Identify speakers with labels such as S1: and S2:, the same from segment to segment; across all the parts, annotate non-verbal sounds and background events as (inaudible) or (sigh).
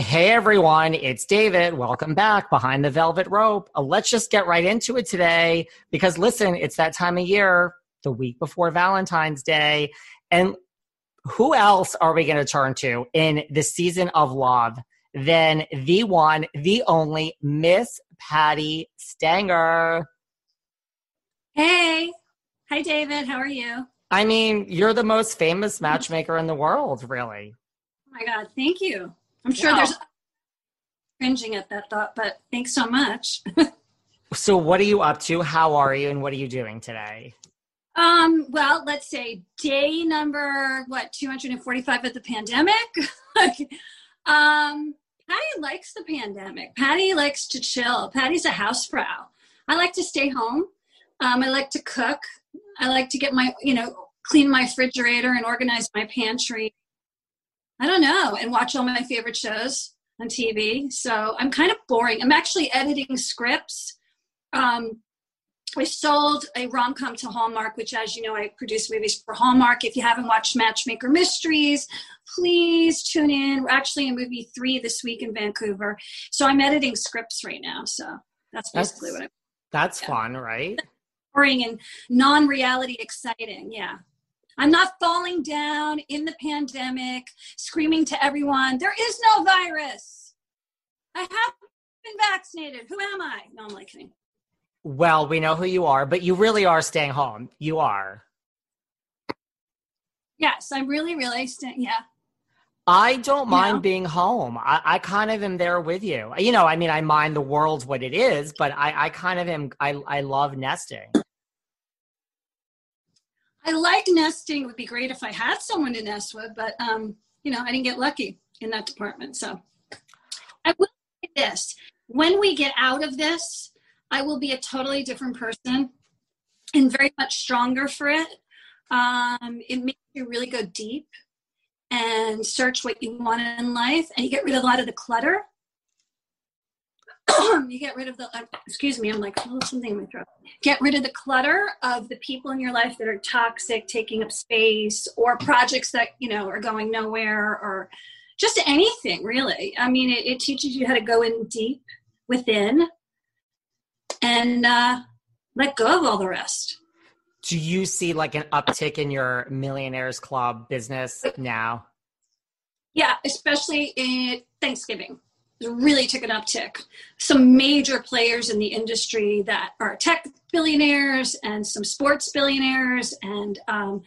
S1: Hey everyone, it's David. Welcome back behind the velvet rope. Uh, let's just get right into it today because listen, it's that time of year, the week before Valentine's Day. And who else are we going to turn to in the season of love than the one, the only Miss Patti Stanger?
S2: Hey. Hi, David. How are you?
S1: I mean, you're the most famous matchmaker in the world, really.
S2: Oh my God. Thank you. I'm sure
S1: Wow.
S2: there's cringing at that thought, but thanks so much. (laughs)
S1: So, what are you up to? How are you? And what are you doing today?
S2: um, well, let's say day number what 245 of the pandemic. (laughs) um, Patti likes the pandemic. Patti likes to chill. Patti's a house housefrau. I like to stay home. Um, I like to cook. I like to get my, you know, clean my refrigerator and organize my pantry. I don't know, and watch all my favorite shows on TV. So I'm kind of boring. I'm actually editing scripts. Um, I sold a rom com to Hallmark, which, as you know, I produce movies for Hallmark. If you haven't watched Matchmaker Mysteries, please tune in. We're actually in movie three this week in Vancouver. So I'm editing scripts right now. So that's basically
S1: That's-
S2: what I'm
S1: That's
S2: Yeah.
S1: fun, right?
S2: boring and non reality exciting. Yeah. I'm not falling down in the pandemic, screaming to everyone, there is no virus. I have been vaccinated. Who am I? No, I'm like kidding.
S1: Well, we know who you are, but you really are staying home. You are.
S2: Yes, I'm really, really, staying. yeah.
S1: I don't mind
S2: Yeah.
S1: being home. I, I kind of am there with you. You know, I mean, I mind the world what it is, but I, I kind of am. I, I love nesting.
S2: I like nesting. It would be great if I had someone to nest with, but um, you know, I didn't get lucky in that department. So I will say this. When we get out of this, I will be a totally different person and very much stronger for it. Um, it makes you really go deep and search what you want in life and you get rid of a lot of the clutter. (coughs) you get rid of the, uh, excuse me, I'm like, oh, something in my throat. Get rid of the clutter of the people in your life that are toxic taking up space or projects that you know are going nowhere or just anything really. I mean it, it teaches you how to go in deep within and uh, let go of all the rest.
S1: Do you see like an uptick in your Millionaires Club business now?
S2: yeah especially in thanksgiving really took an uptick some major players in the industry that are tech billionaires and some sports billionaires and um,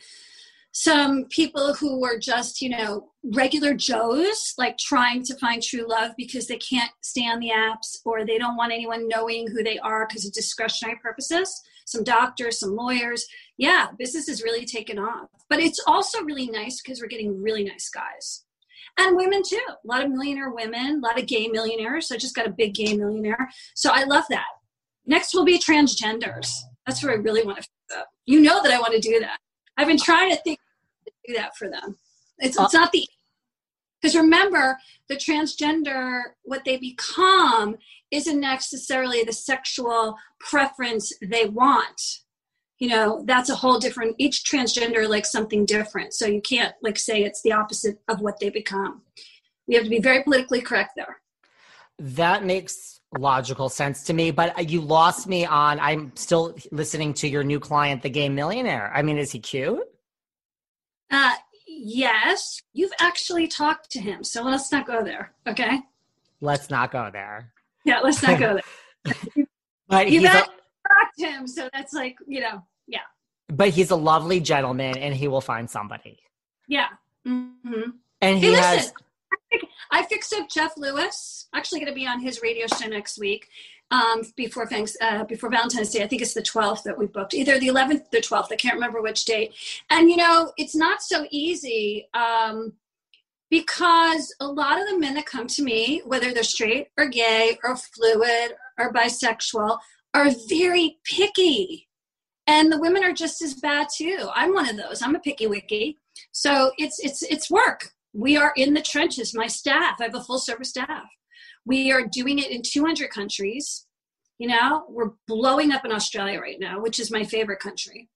S2: some people who were just you know regular joes like trying to find true love because they can't stand the apps or they don't want anyone knowing who they are because of discretionary purposes some doctors, some lawyers. Yeah, business is really taken off. But it's also really nice because we're getting really nice guys. And women too. A lot of millionaire women, a lot of gay millionaires. I just got a big gay millionaire. So I love that. Next will be transgenders. That's where I really want to fix. You know that I want to do that. I've been trying to think to do that for them. It's, it's not the because remember the transgender what they become isn't necessarily the sexual preference they want you know that's a whole different each transgender likes something different. So you can't like say it's the opposite of what they become. We have to be very politically correct there.
S1: That makes logical sense to me but you lost me on i'm still listening to your new client the gay millionaire. I mean is he cute?
S2: Uh yes. You've actually talked to him so let's not go there okay?
S1: Let's not go there.
S2: Yeah let's not go (laughs) there.
S1: But
S2: you've
S1: he's a,
S2: talked to him so that's like you know
S1: but he's a lovely gentleman and he will find somebody
S2: yeah mm-hmm.
S1: and he
S2: hey,
S1: has
S2: listen, I fixed up Jeff Lewis. Actually, going to be on his radio show next week. Um, before thanks, uh, before Valentine's Day, I think it's the 12th that we booked, either the 11th, the 12th. I can't remember which date. And you know, it's not so easy um, because a lot of the men that come to me, whether they're straight or gay or fluid or bisexual, are very picky, and the women are just as bad too. I'm one of those. I'm a picky wicky So it's it's it's work we are in the trenches. My staff, I have a full service staff. We are doing it in 200 countries. You know, we're blowing up in Australia right now, which is my favorite country.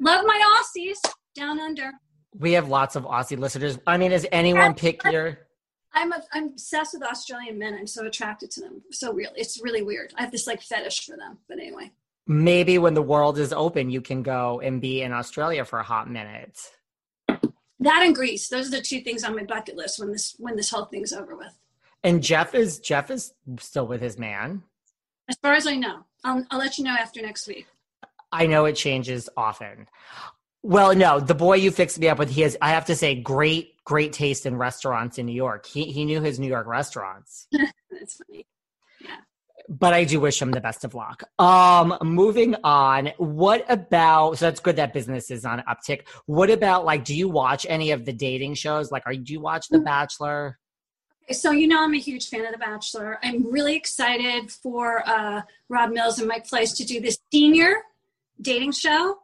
S2: Love my Aussies down under.
S1: We have lots of Aussie listeners. I mean, is anyone pickier?
S2: I'm a, I'm obsessed with Australian men. I'm so attracted to them. So really, it's really weird. I have this like fetish for them. But anyway,
S1: maybe when the world is open, you can go and be in Australia for a hot minute
S2: that and Greece. Those are the two things on my bucket list when this when this whole thing's over with.
S1: And Jeff is Jeff is still with his man.
S2: As far as I know, I'll, I'll let you know after next week.
S1: I know it changes often. Well, no, the boy you fixed me up with, he has, I have to say, great, great taste in restaurants in New York. He, he knew his New York restaurants. (laughs)
S2: That's funny
S1: but I do wish him the best of luck. Um, moving on, what about so that's good that business is on uptick. What about like do you watch any of the dating shows? Like are do you watch The Bachelor?
S2: So you know I'm a huge fan of The Bachelor. I'm really excited for uh, Rob Mills and Mike Fleiss to do this senior dating show.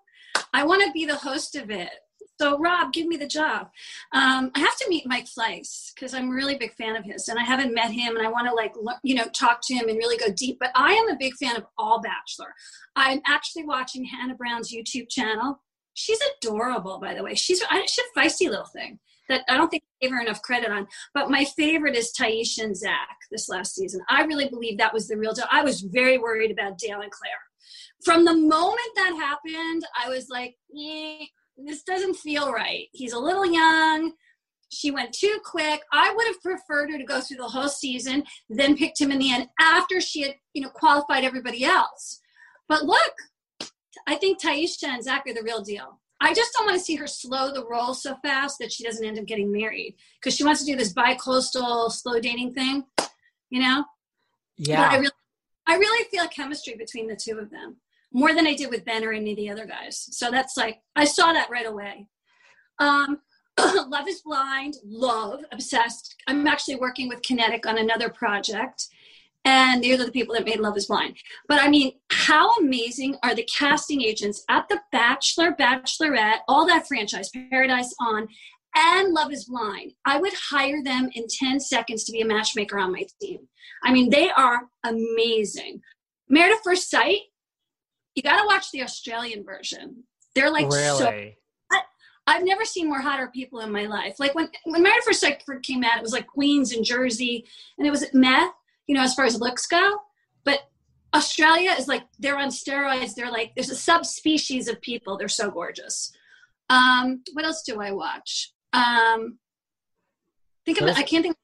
S2: I want to be the host of it. So, Rob, give me the job. Um, I have to meet Mike Fleiss because I'm a really big fan of his, and I haven't met him, and I want to like you know talk to him and really go deep. But I am a big fan of All Bachelor. I'm actually watching Hannah Brown's YouTube channel. She's adorable, by the way. She's she's a feisty little thing that I don't think I gave her enough credit on. But my favorite is Tayshia and Zach this last season. I really believe that was the real deal. I was very worried about Dale and Clare. From the moment that happened, I was like, eh this doesn't feel right. He's a little young. She went too quick. I would have preferred her to go through the whole season, then picked him in the end after she had, you know, qualified everybody else. But look, I think Tayshia and Zach are the real deal. I just don't want to see her slow the roll so fast that she doesn't end up getting married because she wants to do this bi-coastal slow dating thing, you know?
S1: Yeah.
S2: But I really, I really feel chemistry between the two of them more than I did with Ben or any of the other guys. So that's like I saw that right away. Um, (clears throat) love is blind, love, obsessed. I'm actually working with Kinetic on another project, and these are the people that made Love is Blind. But I mean, how amazing are the casting agents at The Bachelor, Bachelorette, all that franchise, Paradise On, and Love is Blind? I would hire them in 10 seconds to be a matchmaker on my team. I mean, they are amazing. Married at First Sight, you got to watch the Australian version. They're like
S1: really?
S2: so. I, I've never seen more hotter people in my life. Like when when Married at First Sight came out, it was like Queens and Jersey, and it was meth. you know, as far as looks go. But Australia is like they're on steroids. They're like there's a subspecies of people. They're so gorgeous. Um, what else do I watch? Um, think of. I can't think.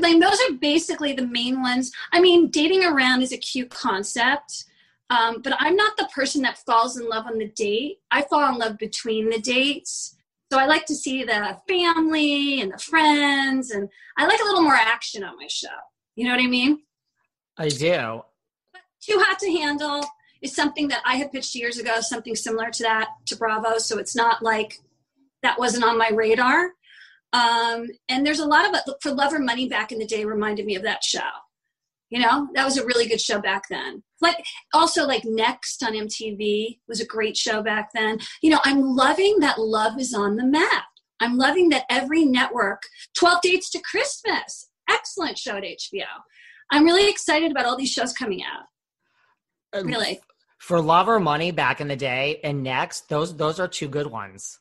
S2: Mean, those are basically the main ones. I mean, dating around is a cute concept um, but I'm not the person that falls in love on the date. I fall in love between the dates. So I like to see the family and the friends, and I like a little more action on my show. You know what I mean?
S1: I do.
S2: But too hot to handle. is something that I had pitched years ago, something similar to that to Bravo. So it's not like that wasn't on my radar. Um, and there's a lot of it for Love or Money back in the day reminded me of that show. You know, that was a really good show back then. Like also like Next on MTV was a great show back then. You know, I'm loving that love is on the map. I'm loving that every network, 12 Dates to Christmas, excellent show at HBO. I'm really excited about all these shows coming out. Really.
S1: For Love or Money back in the day and Next, those those are two good ones.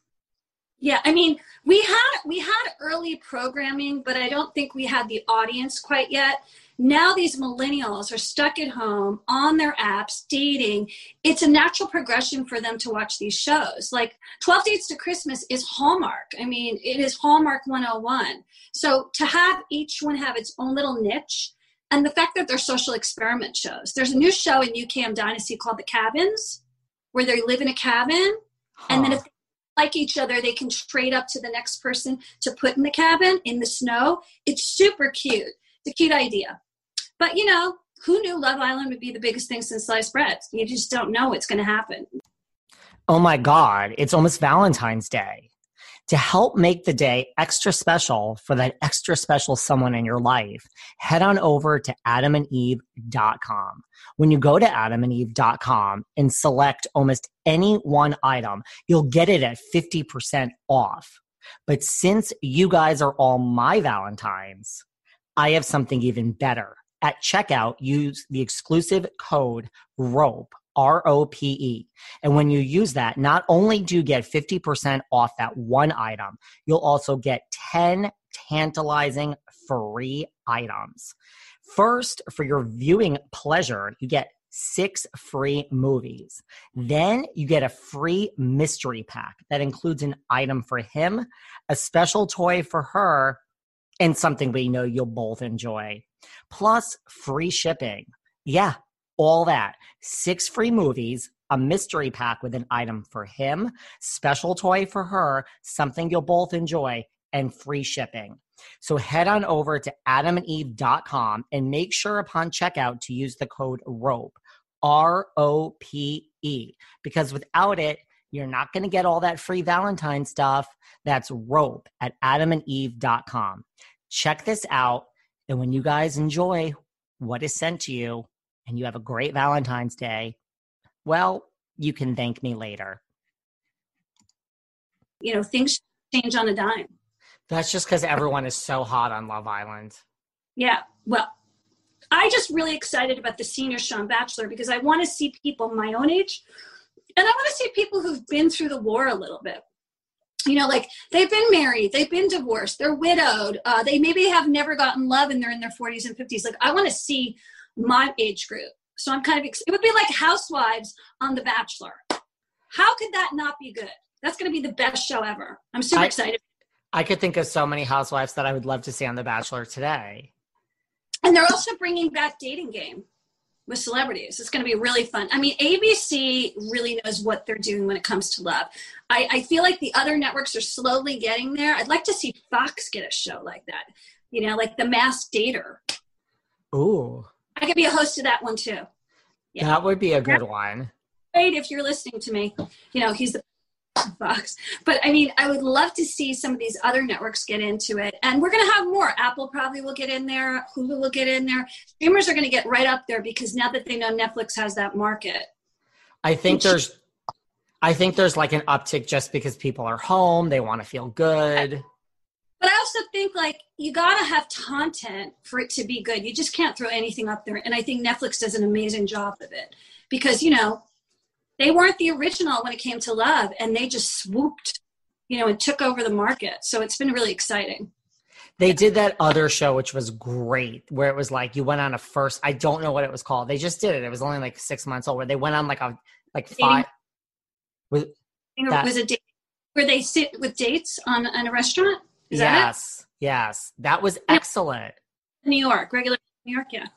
S2: Yeah, I mean, we had we had early programming, but I don't think we had the audience quite yet. Now these millennials are stuck at home on their apps dating. It's a natural progression for them to watch these shows. Like 12 Dates to Christmas is Hallmark. I mean, it is Hallmark 101. So to have each one have its own little niche and the fact that they're social experiment shows. There's a new show in UKM Dynasty called The Cabins where they live in a cabin and then if they like each other, they can trade up to the next person to put in the cabin in the snow. It's super cute. It's a cute idea. But you know, who knew Love Island would be the biggest thing since sliced bread? You just don't know what's going to happen.
S1: Oh my God, it's almost Valentine's Day. To help make the day extra special for that extra special someone in your life, head on over to adamandeve.com. When you go to adamandeve.com and select almost any one item, you'll get it at 50% off. But since you guys are all my Valentines, I have something even better. At checkout, use the exclusive code ROPE, R O P E. And when you use that, not only do you get 50% off that one item, you'll also get 10 tantalizing free items. First, for your viewing pleasure, you get six free movies. Then you get a free mystery pack that includes an item for him, a special toy for her, and something we know you'll both enjoy. Plus, free shipping. Yeah, all that. Six free movies, a mystery pack with an item for him, special toy for her, something you'll both enjoy, and free shipping. So head on over to adamandeve.com and make sure upon checkout to use the code ROPE, R O P E, because without it, you're not going to get all that free Valentine stuff. That's ROPE at adamandeve.com. Check this out. And when you guys enjoy what is sent to you and you have a great Valentine's Day, well, you can thank me later.
S2: You know, things change on a dime.
S1: That's just because everyone is so hot on Love Island.
S2: Yeah. Well, I just really excited about the senior Sean Bachelor because I want to see people my own age, and I want to see people who've been through the war a little bit. You know, like they've been married, they've been divorced, they're widowed, uh, they maybe have never gotten love, and they're in their 40s and 50s. Like I want to see my age group. So I'm kind of. It would be like Housewives on The Bachelor. How could that not be good? That's going to be the best show ever. I'm super
S1: I-
S2: excited.
S1: I could think of so many housewives that I would love to see on The Bachelor today.
S2: And they're also bringing back dating game with celebrities. It's going to be really fun. I mean, ABC really knows what they're doing when it comes to love. I, I feel like the other networks are slowly getting there. I'd like to see Fox get a show like that. You know, like The Masked Dater.
S1: Ooh,
S2: I could be a host of that one too. Yeah.
S1: that would be a good one.
S2: Wade, if you're listening to me, you know, he's the Fox. But I mean, I would love to see some of these other networks get into it. And we're going to have more. Apple probably will get in there. Hulu will get in there. Streamers are going to get right up there because now that they know Netflix has that market.
S1: I think there's I think there's like an uptick just because people are home, they want to feel good.
S2: But I also think like you got to have content for it to be good. You just can't throw anything up there. And I think Netflix does an amazing job of it because, you know, they weren't the original when it came to love and they just swooped, you know, and took over the market. So it's been really exciting.
S1: They did that other show which was great where it was like you went on a first I don't know what it was called. They just did it. It was only like 6 months old where they went on like a like five with That-
S2: was it date where they sit with dates on in a restaurant? Is that
S1: yes. Yes. That was excellent.
S2: New York, regular New York, yeah.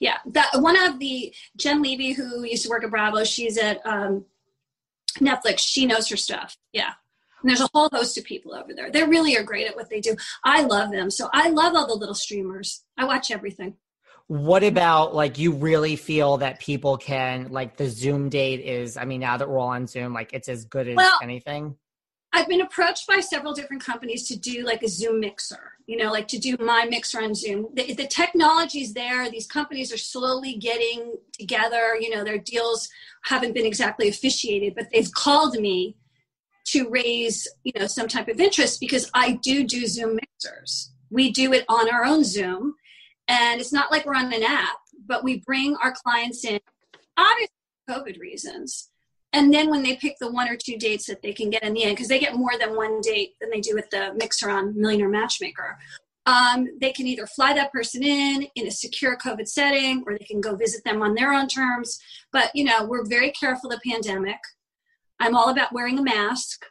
S2: Yeah, that one of the Jen Levy, who used to work at Bravo, she's at um, Netflix. She knows her stuff. Yeah, and there's a whole host of people over there. They really are great at what they do. I love them. So I love all the little streamers. I watch everything.
S1: What about like you really feel that people can like the Zoom date is? I mean, now that we're all on Zoom, like it's as good as
S2: Well,
S1: anything.
S2: I've been approached by several different companies to do like a Zoom mixer, you know, like to do my mixer on Zoom. The, the technology's there. These companies are slowly getting together. You know, their deals haven't been exactly officiated, but they've called me to raise, you know, some type of interest because I do do Zoom mixers. We do it on our own Zoom, and it's not like we're on an app, but we bring our clients in, obviously for COVID reasons and then when they pick the one or two dates that they can get in the end because they get more than one date than they do with the mixer on millionaire matchmaker um, they can either fly that person in in a secure covid setting or they can go visit them on their own terms. But you know we're very careful the pandemic. I'm all about wearing a mask.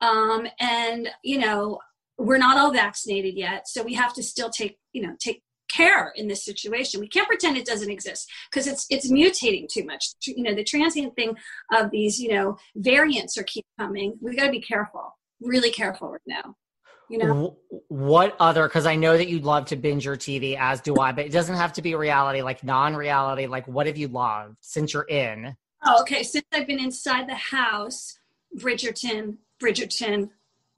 S2: Um, and you know we're not all vaccinated yet so we have to still take you know take care in this situation. We can't pretend it doesn't exist because it's it's mutating too much. You know, the transient thing of these, you know, variants are keep coming. We got to be careful, really careful right now. You know,
S1: what other? Because I know that you'd love to binge your TV, as do I. But it doesn't have to be reality, like non-reality. Like, what have you loved since you're in?
S2: Oh, okay. Since I've been inside the house, Bridgerton, Bridgerton,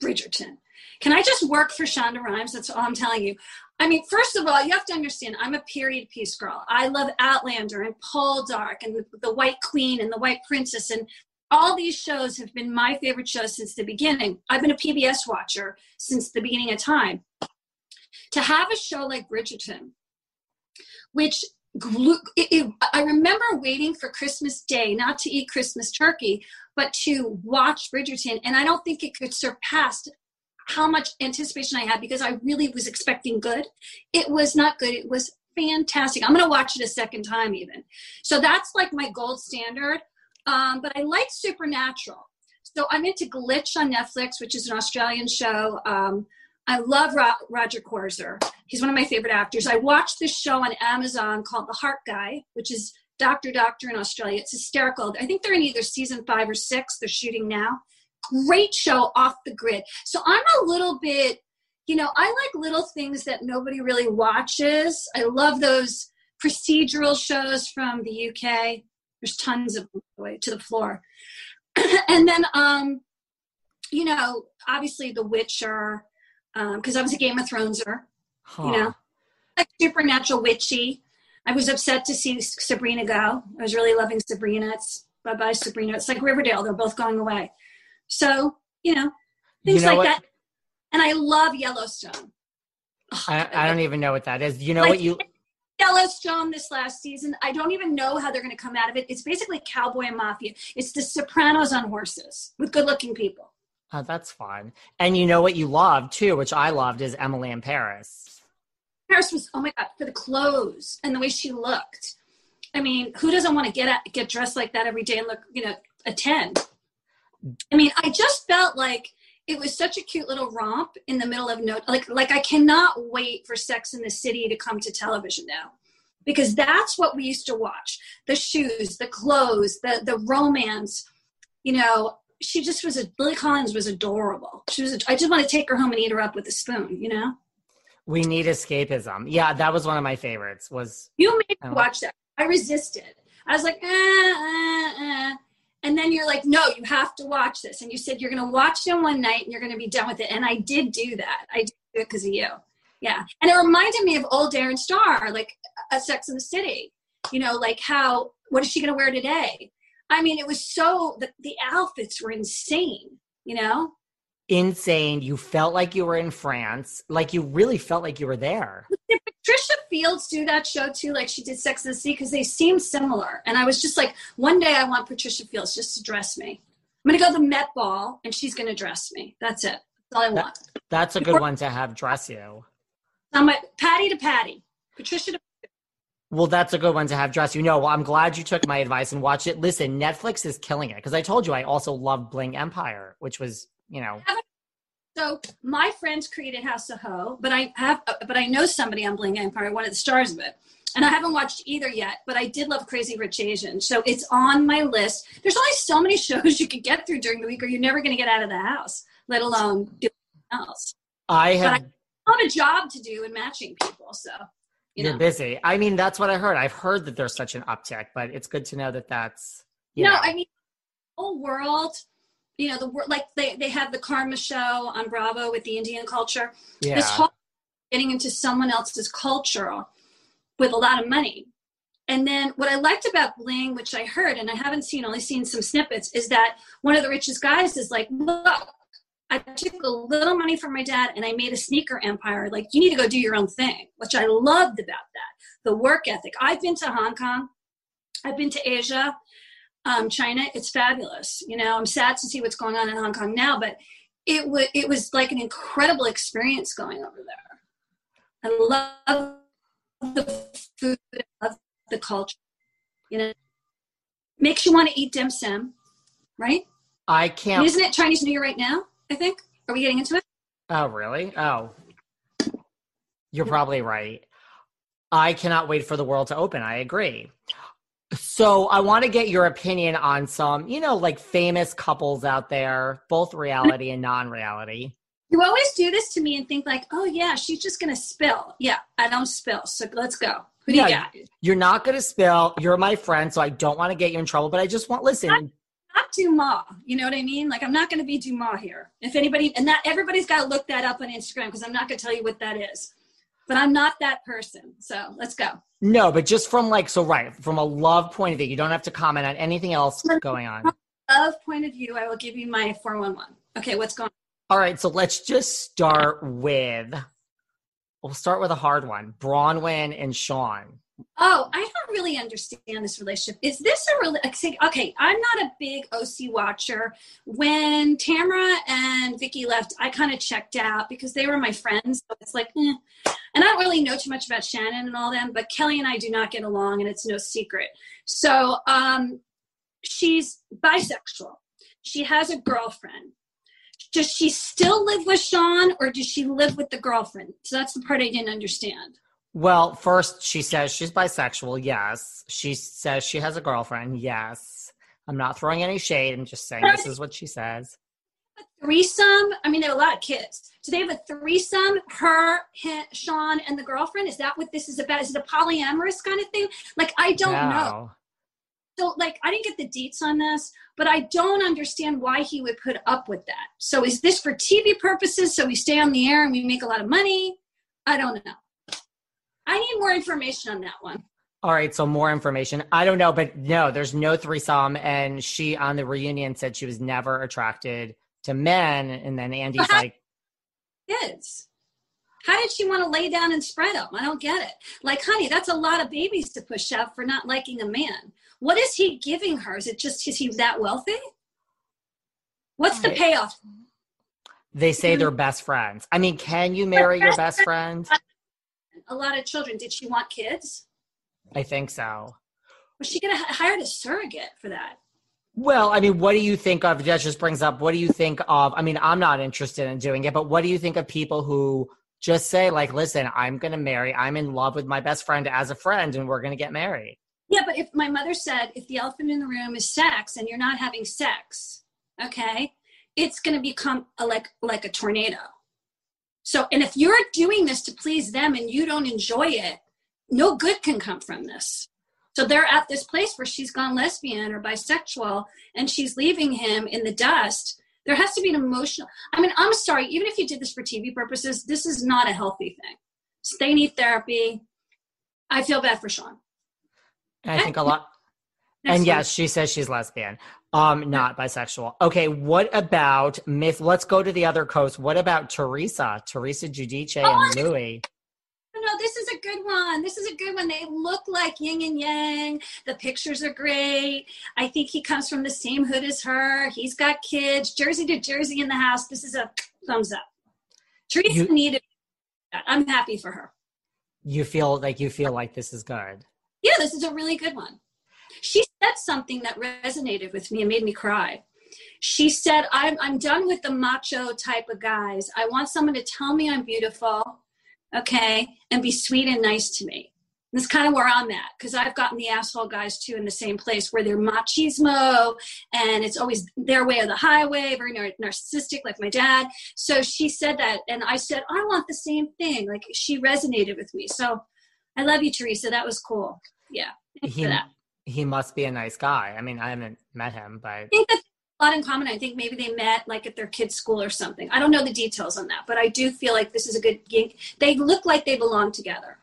S2: Bridgerton. Can I just work for Shonda Rhimes? That's all I'm telling you. I mean, first of all, you have to understand, I'm a period piece girl. I love Outlander and Poldark and the, the White Queen and the White Princess. And all these shows have been my favorite shows since the beginning. I've been a PBS watcher since the beginning of time. To have a show like Bridgerton, which I remember waiting for Christmas Day, not to eat Christmas turkey, but to watch Bridgerton. And I don't think it could surpass how much anticipation I had because I really was expecting good. It was not good. It was fantastic. I'm going to watch it a second time even. So that's like my gold standard. Um, but I like Supernatural. So I'm into Glitch on Netflix, which is an Australian show. Um, I love Ro- Rodger Corser. He's one of my favorite actors. I watched this show on Amazon called The Heart Guy, which is Doctor Doctor in Australia. It's hysterical. I think they're in either season five or six. They're shooting now great show off the grid. So I'm a little bit, you know, I like little things that nobody really watches. I love those procedural shows from the UK. There's tons of them way to the floor. (clears throat) and then, um, you know, obviously The Witcher, because um, I was a Game of Throneser, huh. you know, like supernatural witchy. I was upset to see Sabrina go. I was really loving Sabrina. It's bye bye Sabrina. It's like Riverdale. They're both going away. So, you know, things you know like what? that. And I love Yellowstone.
S1: Oh, I, I, don't even know what that is. You know like, what you (laughs)
S2: Yellowstone this last season. I don't even know how they're going to come out of it. It's basically cowboy and mafia. It's the Sopranos on horses with good-looking people.
S1: Oh, that's fun. And you know what you love too, which I loved, is Emily in Paris.
S2: Paris was oh my god for the clothes and the way she looked. I mean, who doesn't want to get at, get dressed like that every day and look, you know, a ten? I mean, I just felt like it was such a cute little romp in the middle of no like like I cannot wait for Sex in the City to come to television now. Because that's what we used to watch. The shoes, the clothes, the the romance. You know, she just was a Lily Collins was adorable. She was a, I just want to take her home and eat her up with a spoon, you know?
S1: We need escapism. Yeah, that was one of my favorites. Was
S2: You made me watch that. I resisted. I was like, eh, eh, eh and then you're like no you have to watch this. And you said you're going to watch it one night and you're going to be done with it. And i did do that. I did it because of you. Yeah. And it reminded me of old darren star like a sex in the city. You know like how what is she going to wear today? I mean it was so the, the outfits were insane you know?
S1: Insane. You felt like you were in france. Like you really felt like you were there
S2: Patricia Fields do that show too, like she did Sex and the City? Because they seem similar. And I was just like, one day I want Patricia Fields just to dress me. I'm going to go to the Met Ball and she's going to dress me. That's it. That's all I want. That,
S1: that's a good one to have dress you.
S2: I'm like, Patty to Patty. Patricia to
S1: well, that's a good one to have dress you. know, well, I'm glad you took my advice and watched it. Listen, Netflix is killing it because I told you I also love Bling Empire, which was, you know.
S2: So my friends created House of Ho, but I have, but I know somebody on Bling Empire, one of the stars of it, and I haven't watched either yet. But I did love Crazy Rich Asian, so it's on my list. There's only so many (laughs) shows you can get through during the week, or you're never going to get out of the house, let alone do anything else.
S1: I have.
S2: But I have a job to do in matching people, so. You
S1: You're
S2: know?
S1: busy. I mean, that's what I heard. I've heard that there's such an uptick, but it's good to know that that's. You
S2: no,
S1: know.
S2: I mean, whole world. You know, the like they they have the Karma show on Bravo with the Indian culture.
S1: yeah.
S2: This whole getting into someone else's culture with a lot of money. And then what I liked about Bling, which I heard and I haven't seen, only seen some snippets, is that one of the richest guys is like, look, I took a little money from my dad and I made a sneaker empire. Like, you need to go do your own thing, which I loved about that. The work ethic. I've been to Hong Kong, I've been to Asia, um, China. It's fabulous. You know, I'm sad to see what's going on in Hong Kong now, but it was it was like an incredible experience going over there. I love the food, I love the culture. You know, makes you want to eat dim sum, right?
S1: I can't.
S2: Isn't it Chinese New Year right now? I think. Are we getting into it?
S1: Oh, really? Oh. You're probably right. I cannot wait for the world to open. I agree. So, I want to get your opinion on some, you know, like famous couples out there, both reality and non reality.
S2: You always do this to me and think like, oh yeah, she's just gonna spill. Yeah, I don't spill. So let's go. Who do you got?
S1: You're not going to spill. You're my friend, so I don't want to get you in trouble, but I just want, listen,
S2: Not Deux Moi. You know what I mean? Like I'm not gonna be Deux Moi here. If anybody and that everybody's gotta look that up on Instagram because I'm not gonna tell you what that is. But I'm not that person. So let's go.
S1: no, but just from like, so right, from a love point of view, you don't have to comment on anything else going on.
S2: Love point of view, I will give you my 411. Okay, what's going on?
S1: All right, so let's just start with, we'll start with a hard one Braunwyn and Sean.
S2: Oh, I don't really understand this relationship. Is this a really okay? I'm not a big OC watcher. When Tamara and Vicki left, I kind of checked out because they were my friends. So it's like, eh. and I don't really know too much about Shannon and all them. But Kelly and I do not get along, and it's no secret. So um, she's bisexual. She has a girlfriend. Does she still live with Sean, or does she live with the girlfriend? So that's the part I didn't understand.
S1: Well, first, she says she's bisexual. Yes. She says she has a girlfriend. Yes. I'm not throwing any shade. I'm just saying this is what she says.
S2: A threesome? I mean, they have a lot of kids. Do they have a threesome? Her, him, Sean, and the girlfriend? Is that what this is about? Is it a polyamorous kind of thing? Like, I don't know. So, like, I didn't get the deets on this, but I don't understand why he would put up with that. So, is this for TV purposes? So we stay on the air and we make a lot of money? I don't know. I need more information on that one.
S1: All right, so more information. I don't know, but no, there's no threesome. And she on the reunion said she was never attracted to men. And then Andy's
S2: But
S1: like,
S2: Kids. How did she want to lay down and spread them? I don't get it. Like, honey, that's a lot of babies to push out for not liking a man. What is he giving her? Is it just is he that wealthy? What's the payoff?
S1: they say hmm. they're best friends. I mean, can you marry your best friend? (laughs)
S2: A lot of children. Did she want kids?
S1: I think so.
S2: Was she going to hire a surrogate for that?
S1: Well, I mean, what do you think of? That just brings up. What do you think of? I mean, I'm not interested in doing it, but what do you think of people who just say, like, "Listen, I'm going to marry. I'm in love with my best friend as a friend, and we're going to get married."
S2: Yeah, but if my mother said if the elephant in the room is sex and you're not having sex, okay, it's going to become a, like like a tornado. So, and if you're doing this to please them and you don't enjoy it, no good can come from this. So they're at this place where she's gone lesbian or bisexual and she's leaving him in the dust. There has to be an emotional. I mean, I'm sorry, even if you did this for TV purposes, this is not a healthy thing. So they need therapy. I feel bad for Sean.
S1: I think a lot.
S2: Next
S1: and
S2: one.
S1: yes, she says she's lesbian, um, not bisexual. Okay, what about myth? Let's go to the other coast. What about Teresa, Teresa Giudice, and
S2: Oh,
S1: Luis?
S2: No, this is a good one. This is a good one. They look like yin and yang. The pictures are great. I think he comes from the same hood as her. He's got kids. Jersey to Jersey in the house. This is a thumbs up. Teresa
S1: You-
S2: needed that. I'm happy for her.
S1: You feel like you feel like this is good.
S2: Yeah, this is a really good one. She said something that resonated with me and made me cry. She said, I'm, I'm done with the macho type of guys. I want someone to tell me I'm beautiful, okay, and be sweet and nice to me. That's kind of where I'm at because I've gotten the asshole guys too in the same place where they're machismo and it's always their way or the highway, very nar- narcissistic, like my dad. So she said that, and I said, I want the same thing. Like she resonated with me. So I love you, Teresa. That was cool. Yeah. Thanks for that.
S1: He must be a nice guy. I mean, I haven't met him, but
S2: I think that's a lot in common. I think maybe they met like at their kids' school or something. I don't know the details on that, but I do feel like this is a good gig. They look like they belong together.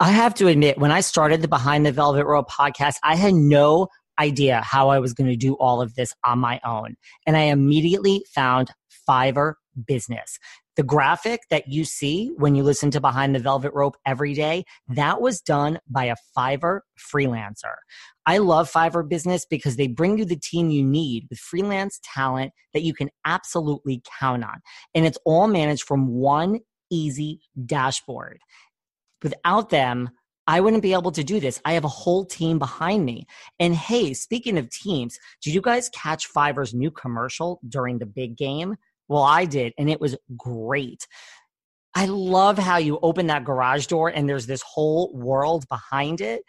S1: I have to admit, when I started the Behind the Velvet Rope podcast, I had no idea how I was going to do all of this on my own. And I immediately found Fiverr Business. The graphic that you see when you listen to Behind the Velvet Rope every day, that was done by a Fiverr freelancer. I love Fiverr Business because they bring you the team you need with freelance talent that you can absolutely count on. And it's all managed from one easy dashboard. Without them, I wouldn't be able to do this. I have a whole team behind me. And hey, speaking of teams, did you guys catch Fiverr's new commercial during the big game? Well, I did, and it was great. I love how you open that garage door and there's this whole world behind it.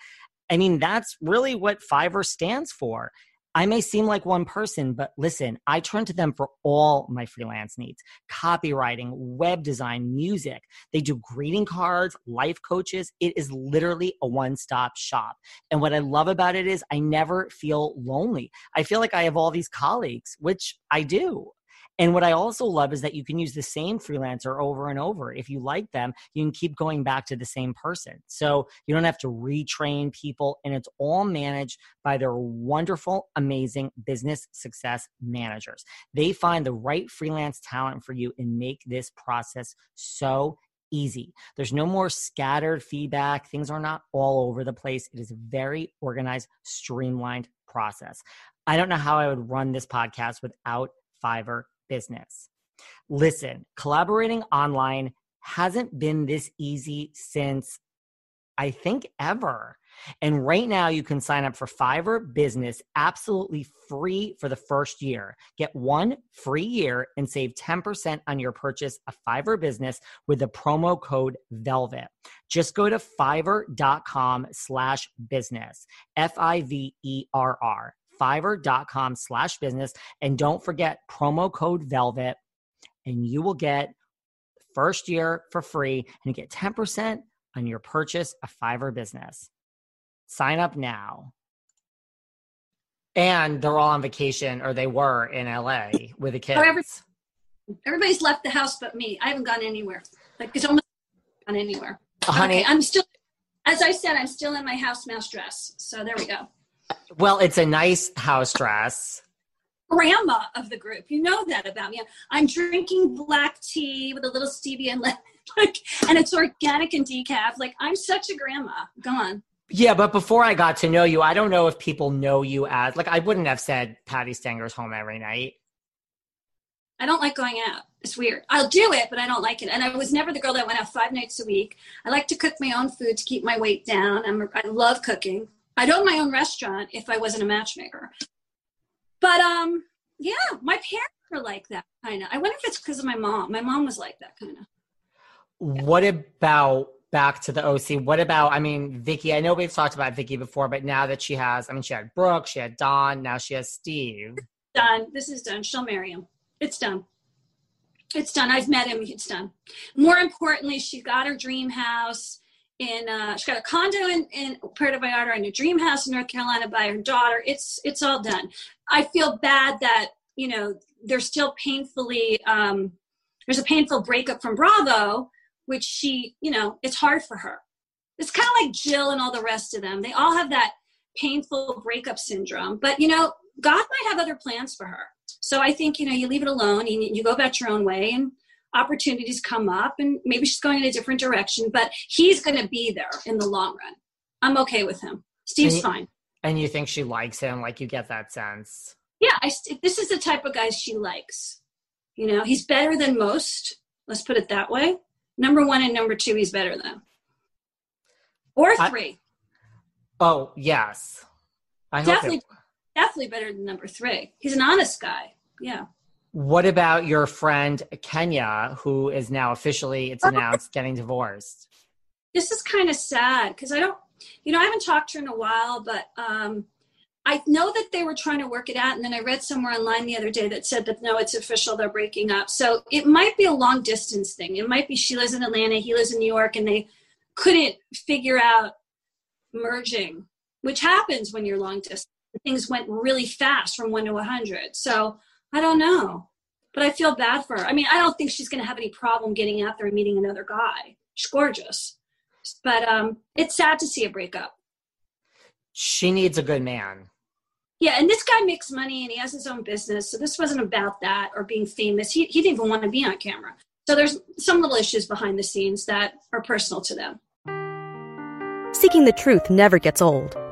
S1: I mean, that's really what Fiverr stands for. I may seem like one person, but listen, I turn to them for all my freelance needs copywriting, web design, music. They do greeting cards, life coaches. It is literally a one stop shop. And what I love about it is I never feel lonely. I feel like I have all these colleagues, which I do. And what I also love is that you can use the same freelancer over and over. If you like them, you can keep going back to the same person. So you don't have to retrain people, and it's all managed by their wonderful, amazing business success managers. They find the right freelance talent for you and make this process so easy. There's no more scattered feedback. Things are not all over the place. It is a very organized, streamlined process. I don't know how I would run this podcast without Fiverr business. Listen, collaborating online hasn't been this easy since I think ever. And right now, you can sign up for Fiverr Business absolutely free for the first year. Get one free year and save 10% on your purchase of Fiverr Business with the promo code VELVET. Just go to fiverr.com slash business, F I V E R R fiverr.com slash business. And don't forget promo code VELVET, and you will get first year for free and you get 10% on your purchase of Fiverr business. Sign up now. And they're all on vacation, or they were in LA with the kids.
S2: Everybody's left the house but me. I haven't gone anywhere. Like it's almost gone anywhere.
S1: Honey,
S2: Okay, I'm still, as I said, I'm still in my house mouse dress. So there we go.
S1: Well, it's a nice house dress.
S2: grandma of the group. You know that about me. I'm drinking black tea with a little stevia and lemon, (laughs) like, and it's organic and decaf. Like I'm such a grandma. Go on.
S1: Yeah, but before I got to know you, I don't know if people know you as like I wouldn't have said Patti Stanger's home every night.
S2: I don't like going out. It's weird. I'll do it, but I don't like it. And I was never the girl that went out five nights a week. I like to cook my own food to keep my weight down. I'm, I love cooking. I'd own my own restaurant if I wasn't a matchmaker. But um, yeah, my parents were like that kind of. I wonder if it's because of my mom. My mom was like that kind of.
S1: What about back to the OC? What about, I mean, Vicki, I know we've talked about Vicki before, but now that she has, I mean, she had Brooke, she had Don, now she has Steve.
S2: Done. This is done. She'll marry him. It's done. It's done. I've met him. It's done. More importantly, she got her dream house in. Uh, she got a condo in in Puerto Vallarta and a dream house in North Carolina by her daughter. It's it's all done. I feel bad that you know they're still painfully. Um, there's a painful breakup from Bravo, which she you know it's hard for her. It's kind of like Jill and all the rest of them. They all have that painful breakup syndrome. But you know, God might have other plans for her. So I think you know you leave it alone. and you go about your own way, and opportunities come up, and maybe she's going in a different direction. But he's going to be there in the long run. I'm okay with him. Steve's
S1: And-
S2: fine.
S1: And you think she likes him, like you get that sense.
S2: Yeah, I, this is the type of guy she likes. You know, he's better than most. Let's put it that way. Number one and number two, he's better than. Or
S1: I-
S2: three.
S1: Oh, yes. I hope
S2: definitely,
S1: it-
S2: definitely better than number three. He's an honest guy. Yeah.
S1: What about your friend Kenya, who is now officially, it's announced, getting divorced?
S2: this is kind of sad because I don't, you know, I haven't talked to her in a while, but um, I know that they were trying to work it out. And then I read somewhere online the other day that said that no, it's official, they're breaking up. So it might be a long distance thing. It might be she lives in Atlanta, he lives in New York, and they couldn't figure out merging, which happens when you're long distance. Things went really fast from one to 100. So I don't know. But I feel bad for her. I mean, I don't think she's going to have any problem getting out there and meeting another guy. She's gorgeous. But um, it's sad to see a breakup.
S1: She needs a good man.
S2: Yeah, and this guy makes money and he has his own business. So this wasn't about that or being famous. He, he didn't even want to be on camera. So there's some little issues behind the scenes that are personal to them.
S3: Seeking the truth never gets old.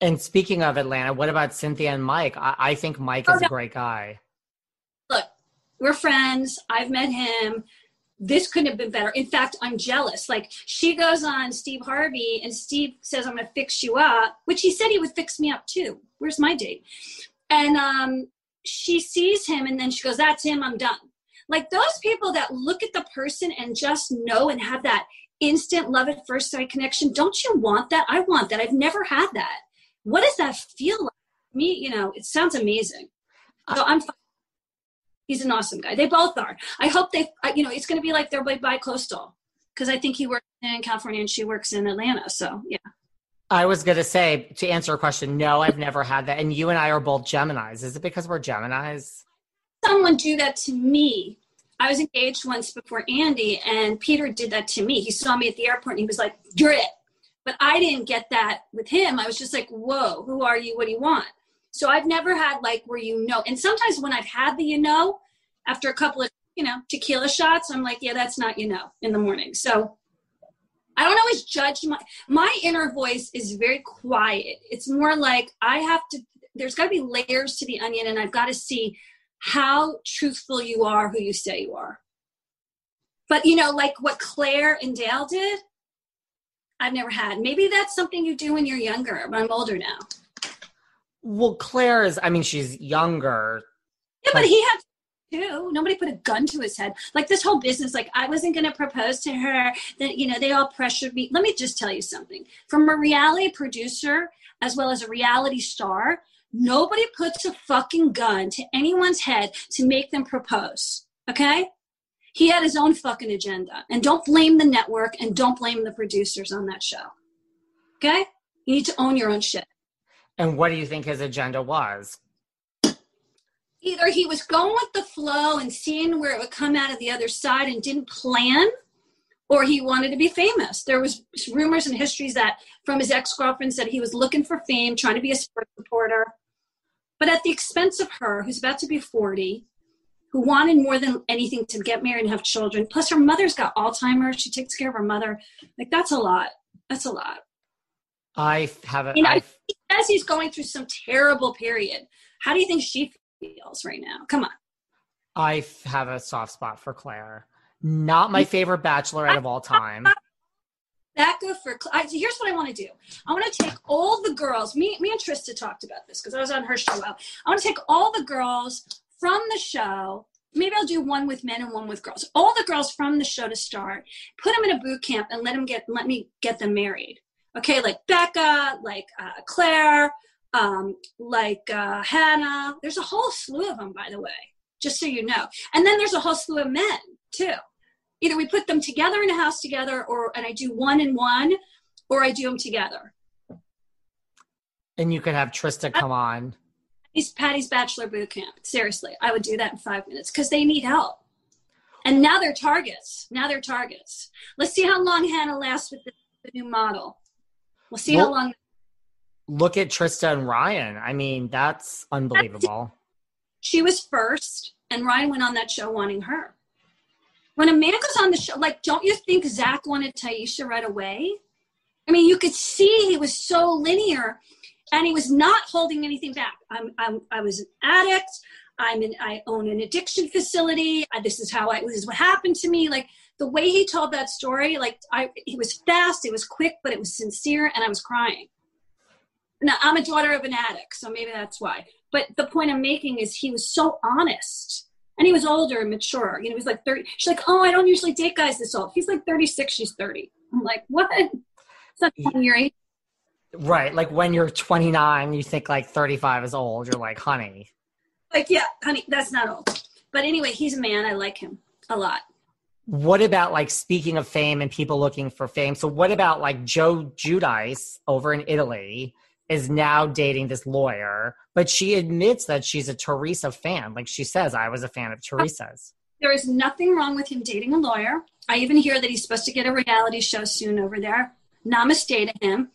S1: And speaking of Atlanta, what about Cynthia and Mike? I, I think Mike is a great guy.
S2: Look, we're friends. I've met him. This couldn't have been better. In fact, I'm jealous. Like she goes on Steve Harvey, and Steve says, "I'm going to fix you up," which he said he would fix me up too. Where's my date? And um, she sees him, and then she goes, "That's him. I'm done." Like those people that look at the person and just know and have that instant love at first sight connection. Don't you want that? I want that. I've never had that what does that feel like? Me, you know, it sounds amazing. Uh, so I'm. He's an awesome guy. They both are. I hope they, you know, it's going to be like they're by, by coastal because I think he works in California and she works in Atlanta. So yeah.
S1: I was going to say to answer a question. No, I've never had that. And you and I are both Geminis. Is it because we're Geminis?
S2: Someone do that to me. I was engaged once before Andy, and Peter did that to me. He saw me at the airport and he was like, "You're it." But I didn't get that with him. I was just like, whoa, who are you? What do you want? So I've never had like where you know. And sometimes when I've had the you know, after a couple of, you know, tequila shots, I'm like, yeah, that's not you know in the morning. So I don't always judge my my inner voice is very quiet. It's more like I have to there's got to be layers to the onion, and I've got to see how truthful you are, who you say you are. But you know, like what Clare and Dale did, I've never had. Maybe that's something you do when you're younger, but I'm older now.
S1: Well, Clare is, I mean, she's younger.
S2: Yeah, but he had too. Nobody put a gun to his head. Like this whole business, like I wasn't going to propose to her. That you know, they all pressured me. Let me just tell you something. From a reality producer as well as a reality star, nobody puts a fucking gun to anyone's head to make them propose. Okay? He had his own fucking agenda. And don't blame the network and don't blame the producers on that show. Okay? You need to own your own shit.
S1: And what do you think his agenda was?
S2: Either he was going with the flow and seeing where it would come out of the other side and didn't plan, or he wanted to be famous. There was rumors and histories that from his ex-girlfriend said he was looking for fame, trying to be a sports reporter, but at the expense of her, who's about to be 40, who wanted more than anything to get married and have children. Plus, her mother's got Alzheimer's. She takes care of her mother. Like that's a lot. That's a lot.
S1: I have a.
S2: You know,
S1: I-
S2: he says he's going through some terrible period. How do you think she feels right now? Come on.
S1: I have a soft spot for Clare. Not my favorite bachelorette of all time.
S2: Becca for I, here's what I want to do. I want to take all the girls. Me, me and Trista talked about this because I was on her show. I want to take all the girls from the show. Maybe I'll do one with men and one with girls. All the girls from the show to start. Put them in a boot camp and let them get let me get them married. Okay, like Becca, like uh, Clare, um, like uh, Hannah. There's a whole slew of them, by the way, just so you know. And then there's a whole slew of men too. Either we put them together in a house together, or and I do one and one, or I do them together.
S1: And you could have Trista come on.
S2: Patti's, Patti's Bachelor Boot Camp. Seriously, I would do that in five minutes because they need help. And now they're targets. Now they're targets. Let's see how long Hannah lasts with the, the new model. We'll see how long.
S1: Look at Trista and Ryan. I mean, that's unbelievable.
S2: She was first, and Ryan went on that show wanting her. When a man goes on the show, like, don't you think Zac wanted Tayshia right away? I mean, you could see he was so linear, and he was not holding anything back. I'm, I'm I was an addict. I'm an, I own an addiction facility. This is how I this is what happened to me. Like the way he told that story, like I, he was fast, it was quick, but it was sincere, and I was crying. Now I'm a daughter of an addict, so maybe that's why. But the point I'm making is he was so honest. And he was older and mature. You know, he was like 30. She's like, oh, I don't usually date guys this old. He's like 36, she's 30. I'm like, what? It's not fun, your age.
S1: Right. Like when you're 29, you think like 35 is old. You're like, honey.
S2: Like, yeah, honey, that's not old. But anyway, he's a man. I like him a lot.
S1: What about like speaking of fame and people looking for fame? So what about like Joe Giudice over in Italy is now dating this lawyer, but she admits that she's a Teresa fan. Like she says, I was a fan of Teresa's.
S2: There is nothing wrong with him dating a lawyer. I even hear that he's supposed to get a reality show soon over there. Namaste to him.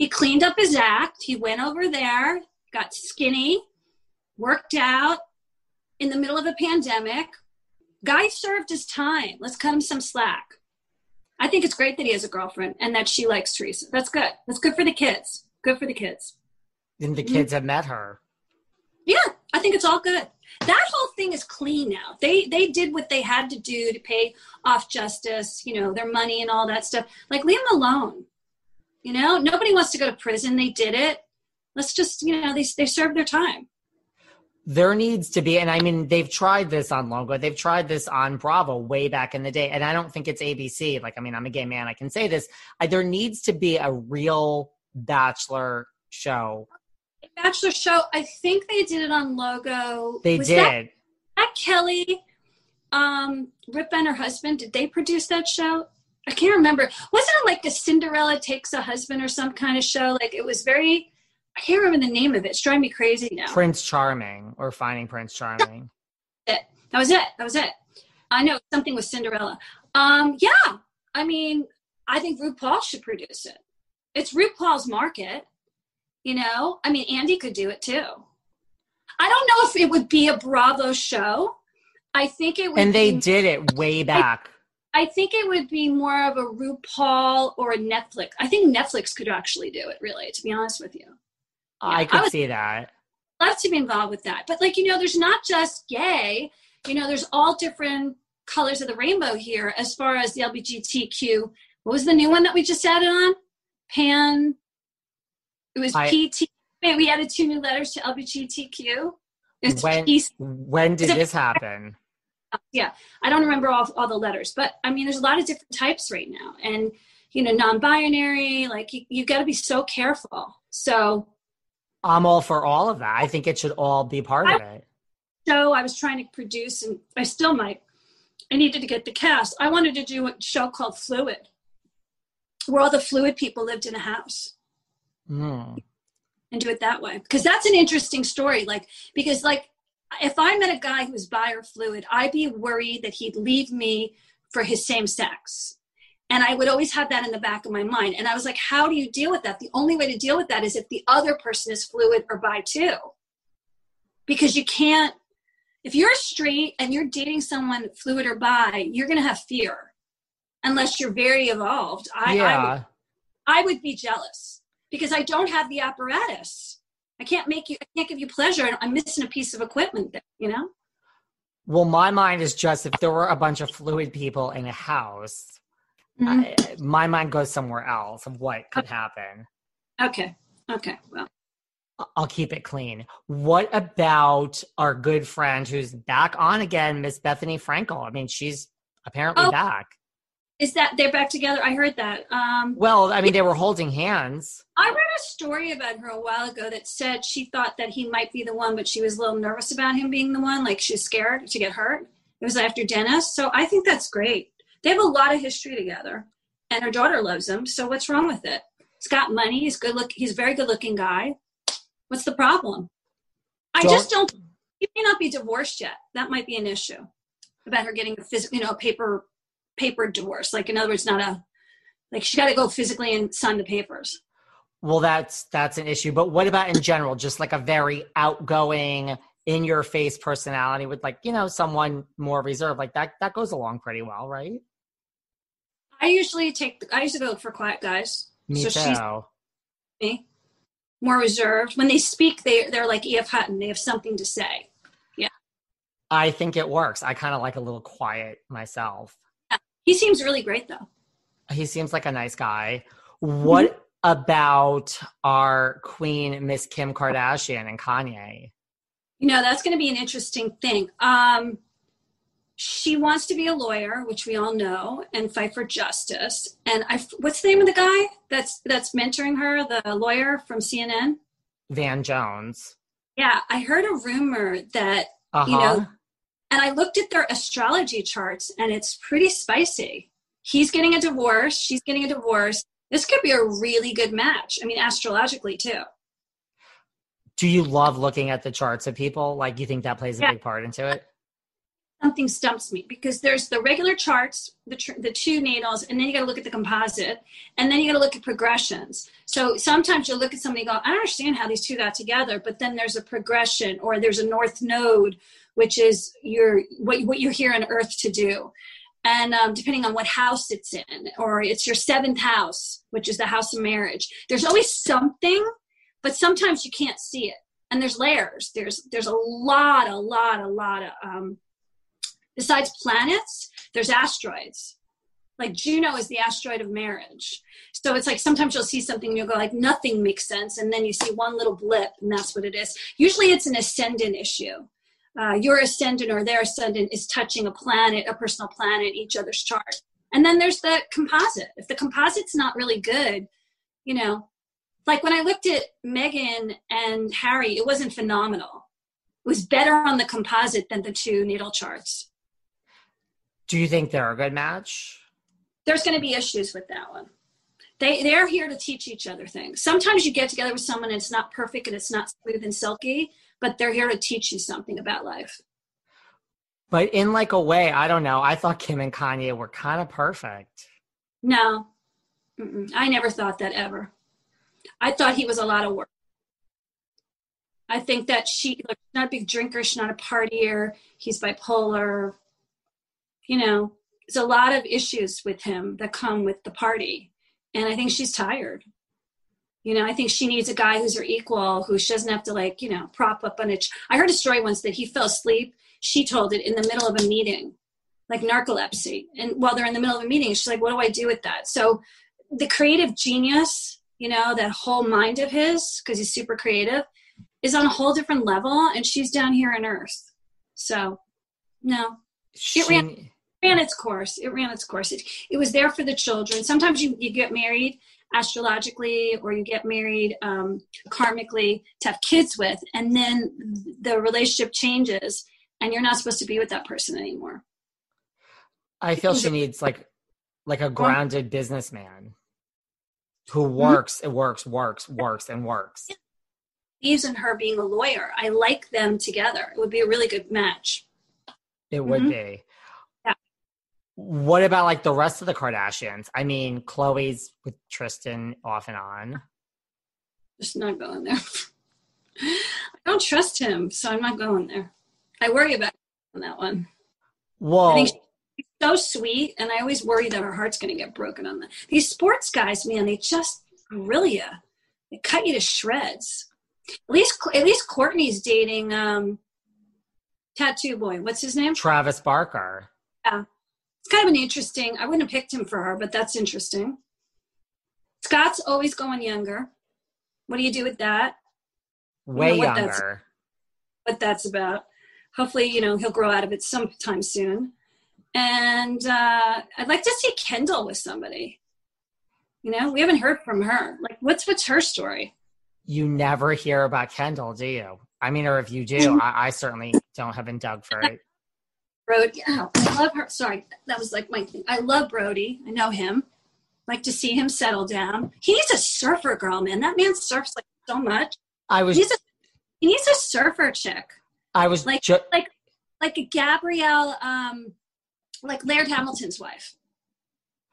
S2: He cleaned up his act. He went over there, got skinny, worked out in the middle of a pandemic. Guy served his time. Let's cut him some slack. I think it's great that he has a girlfriend and that she likes Teresa. That's good. That's good for the kids. Good for the kids.
S1: And the
S2: Mm-hmm.
S1: kids have met her.
S2: Yeah, I think it's all good. That whole thing is clean now. They they did what they had to do to pay off justice, you know, their money and all that stuff. Like leave them alone. You know, nobody wants to go to prison. They did it. Let's just, you know, they they served their time.
S1: There needs to be, and I mean, they've tried this on Logo. They've tried this on Bravo way back in the day. And I don't think it's ABC. Like, I mean, I'm a gay man. I can say this. I, there needs to be a real bachelor show.
S2: Bachelor show. I think they did it on Logo.
S1: They
S2: Was
S1: did.
S2: That, that Kelly, um, Rip and her husband. Did they produce that show? I can't remember. Wasn't it like the Cinderella takes a husband or some kind of show? Like it was very. I can't remember the name of it. It's driving me crazy now.
S1: Prince Charming or Finding Prince Charming.
S2: That was it. That was it. I know something with Cinderella. Um, yeah. I mean, I think RuPaul should produce it. It's RuPaul's market. You know, I mean, Andy could do it too. I don't know if it would be a Bravo show. I think it would.
S1: and they
S2: be,
S1: did it way back.
S2: I think it would be more of a RuPaul or a Netflix. I think Netflix could actually do it. Really, to be honest with you.
S1: I
S2: I
S1: could
S2: would-
S1: see that.
S2: love to be involved with that. But like, you know, there's not just gay, you know, there's all different colors of the rainbow here as far as the LGBTQ. What was the new one that we just added on? Pan. It was
S1: I-
S2: PT. Wait, we added two new letters to LGBTQ. It's
S1: When
S2: peace.
S1: when did this happen?
S2: Yeah, I don't remember all, all the letters, but I mean, there's a lot of different types right now, and you know, non-binary. Like you, you got to be so careful. So,
S1: I'm all for all of that. I think it should all be part of it.
S2: show I was trying to produce, and I still might. I needed to get the cast. I wanted to do a show called Fluid, where all the fluid people lived in a house.
S1: Hmm.
S2: and do it that way because that's an interesting story like because like if i met a guy who was bi or fluid i'd be worried that he'd leave me for his same sex. And i would always have that in the back of my mind. And i was like how do you deal with that? The only way to deal with that is if the other person is fluid or bi too. Because you can't if you're straight and you're dating someone fluid or bi you're going to have fear. Unless you're very evolved. I, I,
S1: yeah.
S2: would, I would be jealous. Because I don't have the apparatus. I can't make you. I can't give you pleasure. I'm missing a piece of equipment. There, you know.
S1: Well, my mind is just if there were a bunch of fluid people in a house,
S2: Mm-hmm.
S1: I, my mind goes somewhere else of what could happen.
S2: Okay. Okay. Well,
S1: I'll keep it clean. What about our good friend who's back on again, Miss Bethenny Frankel? I mean, she's apparently
S2: Oh.
S1: back.
S2: Is that they're back together? I heard that. Um,
S1: Well, I mean, they were holding hands.
S2: I read a story about her a while ago that said she thought that he might be the one, but she was a little nervous about him being the one. Like she's scared to get hurt. It was after Dennis. So I think that's great. They have a lot of history together, and her daughter loves him. So what's wrong with it? He's got money. He's good look. He's a very good looking guy. What's the problem? I
S1: Don't-
S2: just don't. He may not be divorced yet. That might be an issue about her getting a physical, you know, a paper paper divorce. Like in other words, not a like she got to go physically and sign the papers.
S1: Well, that's that's an issue. But what about in general? Just like a very outgoing, in your face personality with like you know someone more reserved, like that that goes along pretty well, right?
S2: I usually take. I usually go for quiet guys.
S1: Me
S2: so she's
S1: too.
S2: me, more reserved. When they speak, they they're like E.F. Hutton. They have something to say. Yeah,
S1: I think it works. I kind of like a little quiet myself.
S2: He seems really great though.
S1: He seems like a nice guy. What about our queen, Miss Kim Kardashian and Kanye?
S2: You know, that's going to be an interesting thing. Um, she wants to be a lawyer, which we all know, and fight for justice. And I, what's the name of the guy that's that's mentoring her? The lawyer from CNN.
S1: Van Jones.
S2: Yeah, I heard a rumor that
S1: Uh
S2: you know,
S1: huh.
S2: And I looked at their astrology charts, and it's pretty spicy. He's getting a divorce. She's getting a divorce. This could be a really good match. I mean, astrologically too.
S1: Do you love looking at the charts of people? Like, you think that plays a
S2: Yeah.
S1: big part into it?
S2: something stumps me because there's the regular charts, the tr- the two natals, and then you got to look at the composite, and then you got to look at progressions. So sometimes you'll look at somebody and go, I don't understand how these two got together, but then there's a progression, or there's a north node, which is your what what you're here on Earth to do, and um, depending on what house it's in, or it's your seventh house, which is the house of marriage. There's always something, but sometimes you can't see it, and there's layers. There's there's a lot, a lot, a lot of um, besides planets, there's asteroids. Like Juno is the asteroid of marriage. So it's like sometimes you'll see something and you'll go like nothing makes sense, and then you see one little blip, and that's what it is. Usually it's an ascendant issue. Uh, your ascendant or their ascendant is touching a planet, a personal planet, each other's chart. And then there's the composite. If the composite's not really good, you know, like when I looked at Meghan and Harry, it wasn't phenomenal. It was better on the composite than the two natal charts.
S1: Do you think they're a good match?
S2: there's going to be issues with that one. They they're here to teach each other things. Sometimes you get together with someone and it's not perfect and it's not smooth and silky, but they're here to teach you something about life.
S1: But in like a way, I don't know. I thought Kim and Kanye were kind of perfect.
S2: No, Mm-mm. I never thought that ever. I thought he was a lot of work. I think that she, like, she's not a big drinker, she's not a partier, he's bipolar. You know, there's a lot of issues with him that come with the party. And I think she's tired. You know, I think she needs a guy who's her equal, who she doesn't have to like, you know, prop up on it. I heard a story once that he fell asleep. She told it in the middle of a meeting, like narcolepsy. And while they're in the middle of a meeting, she's like, what do I do with that? So the creative genius, you know, that whole mind of his, because he's super creative, is on a whole different level. And she's down here on earth. So, no.
S1: She,
S2: it ran, ran its course. It ran its course. It, it was there for the children. Sometimes you, you get married astrologically or you get married um, karmically to have kids with and then the relationship changes and you're not supposed to be with that person anymore
S1: I feel she needs like like a grounded businessman who works, it works, works, works, and works.
S2: Eves and her being a lawyer. I like them together. It would be a really good match.
S1: It would
S2: Mhm.
S1: be. What about like the rest of the Kardashians? I mean, Khloe's with Tristan off and on.
S2: Just not going there. (laughs) I don't trust him, so I'm not going there. I worry about on that one. I
S1: Whoa.
S2: think she's so sweet, and I always worry that her heart's going to get broken on that. These sports guys, man, they just grill you. They cut you to shreds. At least, at least Kourtney's dating um, tattoo boy. What's his name?
S1: Travis Barker.
S2: Yeah, it's kind of an interesting. I wouldn't have picked him for her, but that's interesting. Scott's always going younger. What do you do with that?
S1: Way
S2: what that's-
S1: younger.
S2: what that's about. Hopefully, you know, he'll grow out of it sometime soon. And uh, I'd like to see Kendall with somebody. You know, we haven't heard from her. Like, what's what's her story?
S1: You never hear about Kendall, do you? I mean, or if you do, (laughs) I, I certainly don't haven't dug for it.
S2: Brody, oh, I love her. Sorry, that was like my thing. I love Brody. I know him. Like to see him settle down. He needs a surfer girl, man. That man surfs like so much.
S1: I was
S2: He's a, he needs a surfer chick.
S1: I was
S2: like
S1: ju-
S2: like like a Gabrielle, um, like Laird Hamilton's wife.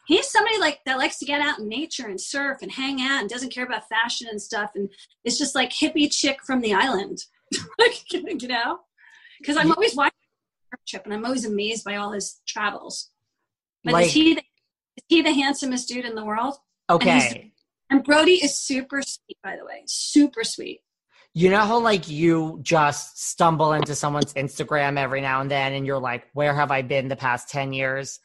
S2: He's somebody like that likes to get out in nature and surf and hang out and doesn't care about fashion and stuff and it's just like hippie chick from the island, (laughs) like you know. Because I'm always watching trip and I'm always amazed by all his travels. But
S1: Like-
S2: is he the, is he the handsomest dude in the world?
S1: Okay.
S2: and Brody is super sweet, by the way, super sweet.
S1: You know how like you just stumble into someone's Instagram every now and then and you're like, where have I been the past 10 years?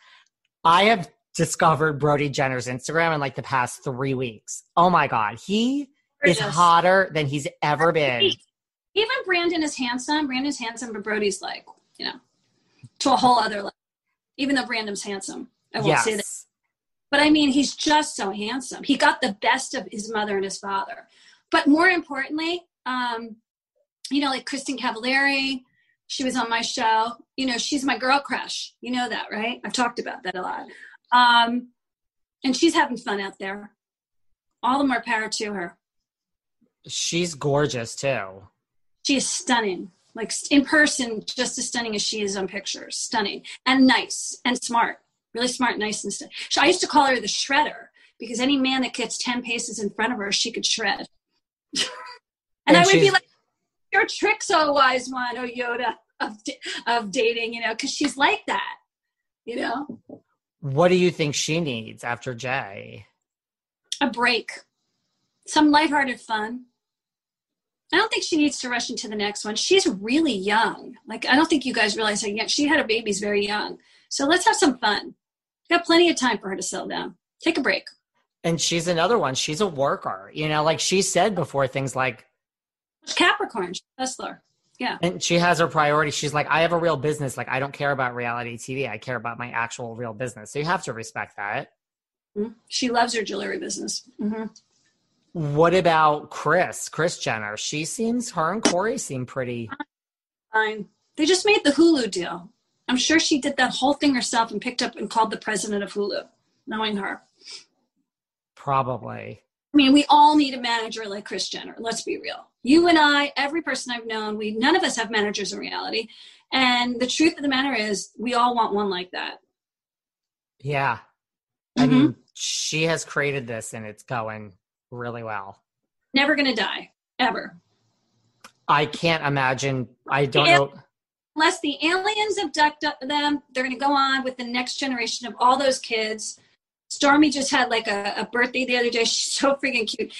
S1: I have discovered Brody Jenner's Instagram in like the past three weeks. Oh my God. He is hotter than he's ever been.
S2: Even Brandon is handsome. Brandon's handsome, but Brody's like, you know, to a whole other level. Even though Brandon's handsome, I won't say that. But I mean, he's just so handsome. He got the best of his mother and his father. But more importantly, um, you know, like Kristin Cavallari, she was on my show. You know, she's my girl crush. You know that, right? I've talked about that a lot. Um, and she's having fun out there. All the more power to her.
S1: She's gorgeous too.
S2: She is stunning. Like in person, just as stunning as she is on pictures. Stunning and nice and smart. Really smart, nice, and stu- so I used to call her the shredder because any man that gets ten paces in front of her, she could shred. (laughs) and,
S1: And
S2: I would be like, "Your tricks, oh wise one, oh Yoda of of dating," you know, because she's like that. You know,
S1: What do you think she needs after Jay?
S2: a break, some lighthearted fun. I don't think she needs to rush into the next one. She's really young. Like I don't think you guys realize how young she had her babies very young. So let's have some fun. Got plenty of time for her to settle down. Take a break.
S1: And she's another one. She's a worker. You know, like she said before, things like,
S2: Capricorn, hustler. Yeah.
S1: and she has her priorities. She's like, I have a real business. Like, I don't care about reality TV. I care about my actual real business. So you have to respect that.
S2: Mhm. She loves her jewelry business. hmm
S1: What about Kris? Kris Jenner. She seems, her and Corey seem pretty.
S2: Fine. They just made the Hulu deal. I'm sure she did that whole thing herself and picked up and called the president of Hulu, knowing her.
S1: Probably.
S2: I mean, we all need a manager like Kris Jenner. Let's be real. You and I, every person I've known, we none of us have managers in reality. And the truth of the matter is, we all want one like that.
S1: Yeah. I mm-hmm. mean, she has created this and it's going really well.
S2: Never gonna die, ever.
S1: I can't imagine. I don't
S2: Yeah.
S1: know.
S2: Unless the aliens abduct them, they're gonna go on with the next generation of all those kids. Stormi just had like a, a birthday the other day. She's so freaking cute.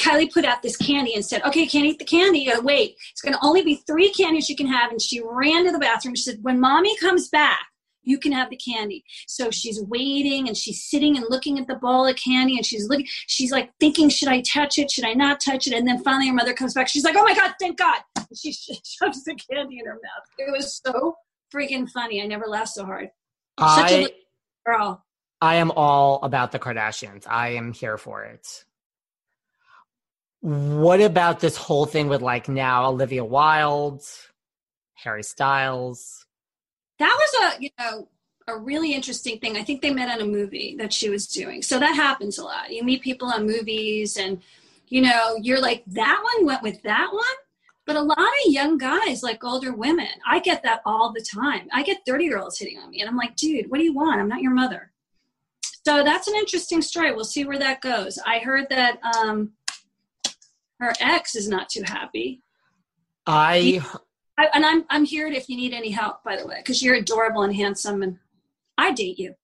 S2: Kylie put out this candy and said, "Okay, can't eat the candy. Gotta wait. It's gonna only be three candies you can have." And she ran to the bathroom. She said, "When mommy comes back." You can have the candy. So she's waiting and she's sitting and looking at the ball of candy and she's looking, she's like thinking, should I touch it? Should I not touch it? And then finally her mother comes back. She's like, oh my God, thank God. And she (laughs) shoves the candy in her mouth. It was so freaking funny. I never laughed so hard. Such
S1: I,
S2: a girl.
S1: I am all about the Kardashians. I am here for it. What about this whole thing with like now Olivia Wilde, Harry Styles?
S2: That was a, you know, a really interesting thing. I think they met on a movie that she was doing. So that happens a lot. You meet people on movies and, you know, you're like, that one went with that one. But a lot of young guys like older women. I get that all the time. I get 30 year olds hitting on me, and I'm like, dude, what do you want? I'm not your mother. So that's an interesting story. We'll see where that goes. I heard that um, her ex is not too happy.
S1: I,
S2: I and I'm I'm here if you need any help, by the way, because you're adorable and handsome, and I date you.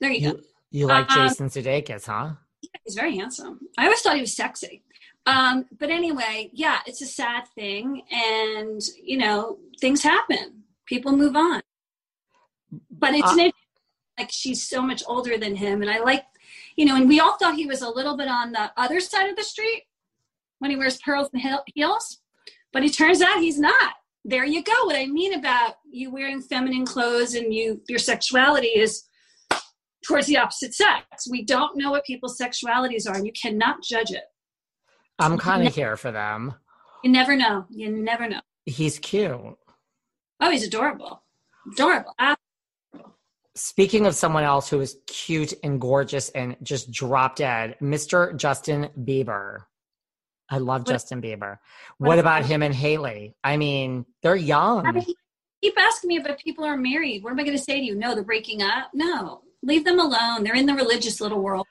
S2: There you,
S1: you,
S2: go.
S1: you like
S2: Um,
S1: Jason Sudeikis, huh?
S2: Yeah, he's very handsome. I always thought he was sexy. Um, but anyway, yeah, it's a sad thing, and you know, things happen. People move on. But it's
S1: Uh,
S2: like she's so much older than him, and I like, you know, and we all thought he was a little bit on the other side of the street when he wears pearls and heels, but he turns out he's not. There you go. What I mean about you wearing feminine clothes and you your sexuality is towards the opposite sex. We don't know what people's sexualities are, and you cannot judge it.
S1: I'm kind of here for them.
S2: You never know. You never know.
S1: He's cute.
S2: Oh, he's adorable. Adorable. Ah,
S1: Speaking of someone else who is cute and gorgeous and just drop dead, Mr. Justin Bieber. I love
S2: What-
S1: Justin Bieber.
S2: what
S1: What
S2: about
S1: him and Hailey? I mean, they're young.
S2: I mean, keep asking me about people are married. What am I going to say to you? No, they're breaking up. No, leave them alone. They're in the religious little world.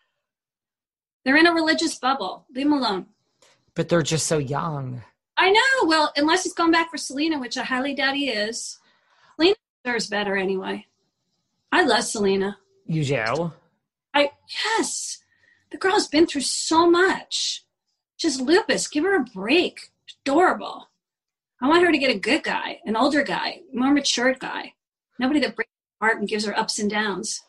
S2: They're in a religious bubble. Leave them alone.
S1: but they're just so young.
S2: I know. Well, unless he's going back for Selena, which I highly doubt he is. Selena deserves better anyway. I love Selena.
S1: You do?
S2: I yes, the girl's been through so much. Just lupus. Give her a break. Adorable. I want her to get a good guy, an older guy, more matured guy. Nobody that breaks her heart and gives her ups and downs.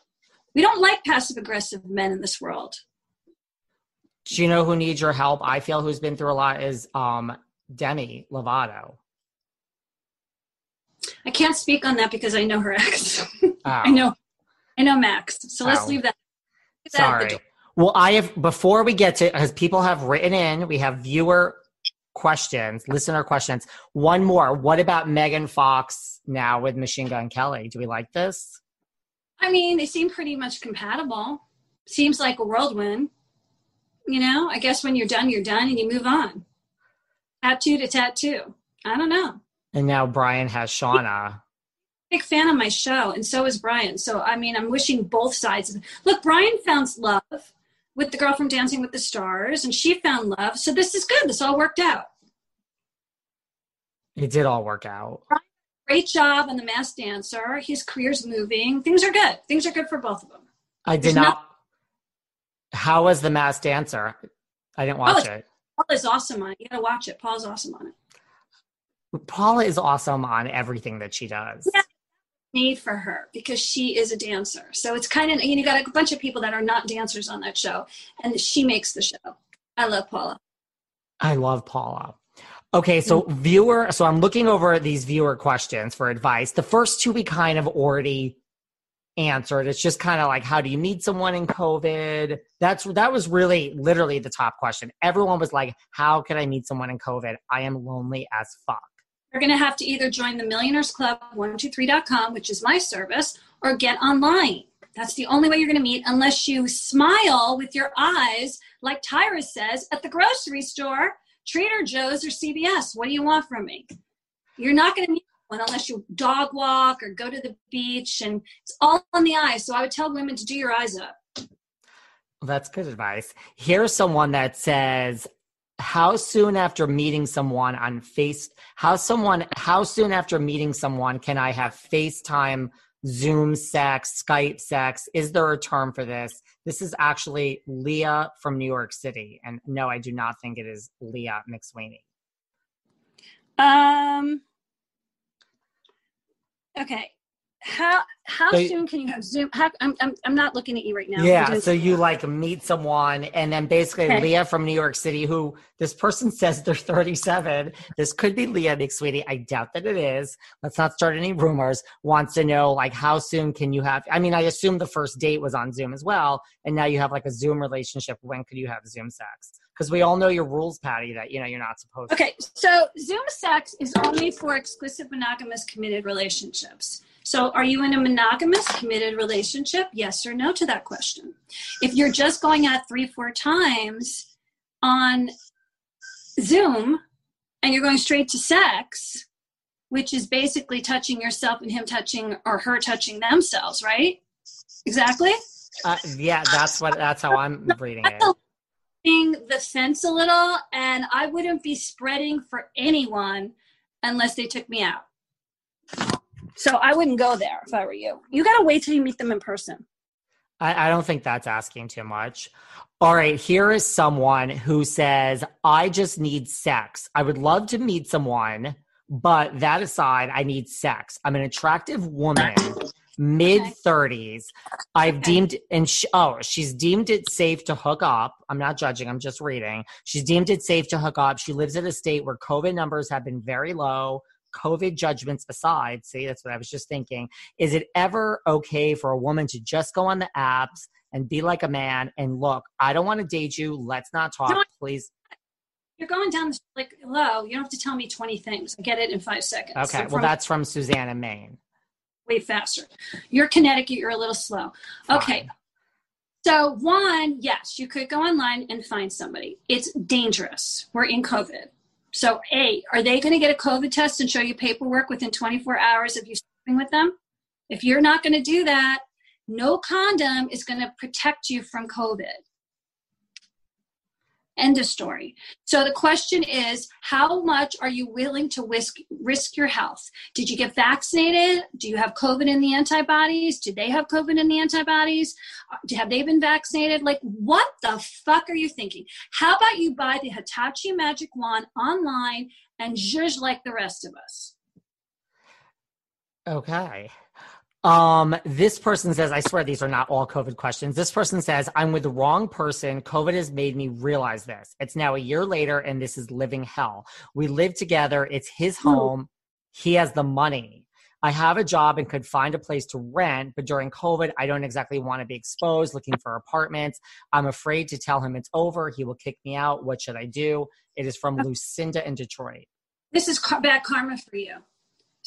S2: We don't like passive aggressive men in this world.
S1: Do you know who needs your help? I feel who's been through a lot is um Demi Lovato.
S2: I can't speak on that because I know her ex.
S1: Oh, (laughs)
S2: I know, I know Max. So let's
S1: Oh.
S2: leave that. leave that
S1: Sorry. Well, I have before we get to because people have written in, we have viewer questions, listener questions. One more. What about Megan Fox now with Machine Gun Kelly? Do we like this?
S2: I mean, they seem pretty much compatible. Seems like a whirlwind. You know, I guess when you're done, you're done and you move on. Tattoo to tattoo. I don't know.
S1: And now Brian has Sharna.
S2: Big fan of my show, and so is Brian. So, I mean, I'm wishing both sides. Look, Brian found love with the girl from Dancing with the Stars, and she found love. So, this is good. This all worked out.
S1: It did all work out.
S2: Great job on The Masked Dancer. His career's moving. Things are good. Things are good for both of them.
S1: I did
S2: There's
S1: not. How was the Masked Dancer? I didn't watch it.
S2: Paul is awesome on it. You gotta watch it. Paul's awesome on it.
S1: Paula is awesome on everything that she does.
S2: Yeah. Made for her because she is a dancer. So it's kind of you, got a bunch of people that are not dancers on that show, and she makes the show. I love Paula.
S1: I love Paula. Okay, so viewer, so I'm looking over these viewer questions for advice. The first two we kind of already answered. It's just kind of like, how do you meet someone in COVID? That's that was really literally the top question. Everyone was like, how can I meet someone in COVID? I am lonely as fuck.
S2: You're going to have to either join the Millionaires Club 123.com, which is my service, or get online. That's the only way you're going to meet unless you smile with your eyes, like Tyra says, at the grocery store, Trader Joe's, or CVS. What do you want from me? You're not going to meet one unless you dog walk or go to the beach, and it's all on the eyes. So I would tell women to do your eyes up.
S1: Well, that's good advice. Here's someone that says, how soon after meeting someone on face how someone how soon after meeting someone can I have FaceTime Zoom sex, Skype sex. Is there a term for this? This is actually Leah from New York City. And no, I do not think it is Leah McSweeney.
S2: Um. Okay. How how
S1: So-
S2: soon can you have Zoom? How, I'm, I'm I'm not looking at you right now.
S1: Yeah, so you like meet someone, and then basically
S2: Okay.
S1: Leah from New York City, who this person says they're 37. This could be Leah McSweeney. I doubt that it is. Let's not start any rumors. Wants to know like how soon can you have? I mean, I assume the first date was on Zoom as well, and now you have like a Zoom relationship. When could you have Zoom sex? Because we all know your rules, Patti, that you know you're not supposed. to.
S2: Okay, so Zoom sex is only for exclusive monogamous committed relationships. So, are you in a monogamous committed relationship? Yes or no to that question. If you're just going out three, four times on Zoom and you're going straight to sex, which is basically touching yourself and him touching or her touching themselves, right? Exactly.
S1: Uh, yeah, that's what. That's how I'm reading it.
S2: The fence a little, and I wouldn't be spreading for anyone unless they took me out. So I wouldn't go there if I were you. You got to wait till you meet them in person.
S1: I, I don't think that's asking too much. All right, here is someone who says, I just need sex. I would love to meet someone, but that aside, I need sex. I'm an attractive woman, mid 30s. I've deemed, and sh oh, she's deemed it safe to hook up. I'm not judging, I'm just reading. She's deemed it safe to hook up. She lives in a state where COVID numbers have been very low. COVID judgments aside, see, that's what I was just thinking. Is it ever okay for a woman to just go on the apps and be like a man and look, I don't want to date you. Let's not talk, please.
S2: You're going down the like hello. You don't have to tell me 20 things. I get it in five seconds.
S1: Okay,
S2: So
S1: well,
S2: from-
S1: that's from Susanna Maine.
S2: way faster. You're Connecticut. You're a little slow. Okay. So one, yes, you could go online and find somebody. It's dangerous. We're in COVID. So A, are they going to get a COVID test and show you paperwork within 24 hours of you sleeping with them? If you're not going to do that, no condom is going to protect you from COVID. End of story. So the question is, how much are you willing to risk risk your health? Did you get vaccinated? Do you have COVID in the antibodies? Did they have COVID in the antibodies? Have they been vaccinated? Like, what the fuck are you thinking? How about you buy the Hitachi Magic Wand online and zhuzh like the rest of us?
S1: Okay. Um, this person says, I swear these are not all COVID questions. This person says, I'm with the wrong person. COVID has made me realize this. It's now a year later and this is living hell. We live together. It's his home. He has the money. I have a job and could find a place to rent, but during COVID, I don't exactly want to be exposed looking for apartments. I'm afraid to tell him it's over. He will kick me out. What should I do? It is from Lucinda in Detroit.
S2: This is bad karma for you.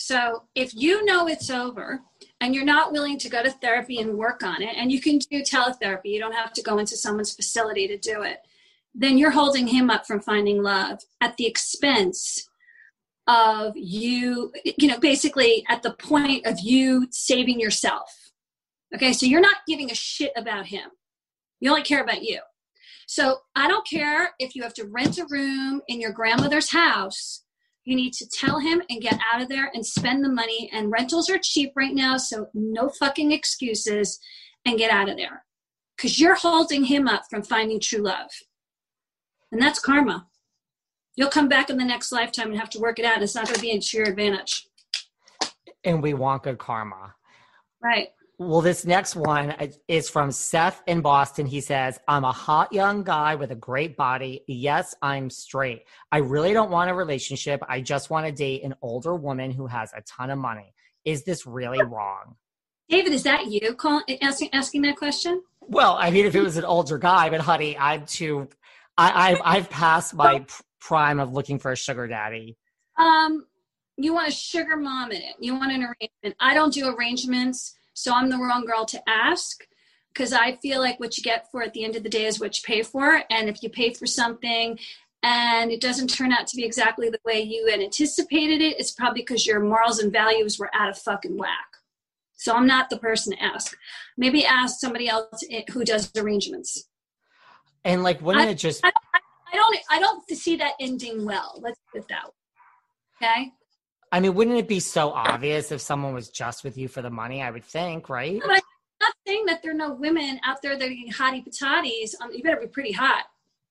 S2: So if you know it's over and you're not willing to go to therapy and work on it, and you can do teletherapy, you don't have to go into someone's facility to do it, then you're holding him up from finding love at the expense of you, you know, basically at the point of you saving yourself. Okay, so you're not giving a shit about him. You only care about you. So I don't care if you have to rent a room in your grandmother's house. You need to tell him and get out of there and spend the money. And rentals are cheap right now, so no fucking excuses and get out of there. Because you're holding him up from finding true love. And that's karma. You'll come back in the next lifetime and have to work it out. And it's not going to be to your advantage.
S1: And we want good karma.
S2: Right.
S1: Well, this next one is from Seth in Boston. He says, I'm a hot young guy with a great body. Yes, I'm straight. I really don't want a relationship. I just want to date an older woman who has a ton of money. Is this really wrong?
S2: David, is that you calling, asking, asking that question?
S1: Well, I mean, if it was an older guy, but honey, I'm too, I, I've, I've passed my prime of looking for a sugar daddy.
S2: Um, you want a sugar mom in it. You want an arrangement. I don't do arrangements, so I'm the wrong girl to ask because I feel like what you get for at the end of the day is what you pay for. And if you pay for something and it doesn't turn out to be exactly the way you had anticipated it, it's probably because your morals and values were out of fucking whack. So I'm not the person to ask. Maybe ask somebody else who does arrangements.
S1: And like, wouldn't
S2: I,
S1: it just,
S2: I, I don't I don't see that ending well. Let's put it that way. Okay.
S1: I mean, wouldn't it be so obvious if someone was just with you for the money? I would think, right?
S2: But I'm not saying that there are no women out there that are getting hottie. Um, you better be pretty hot.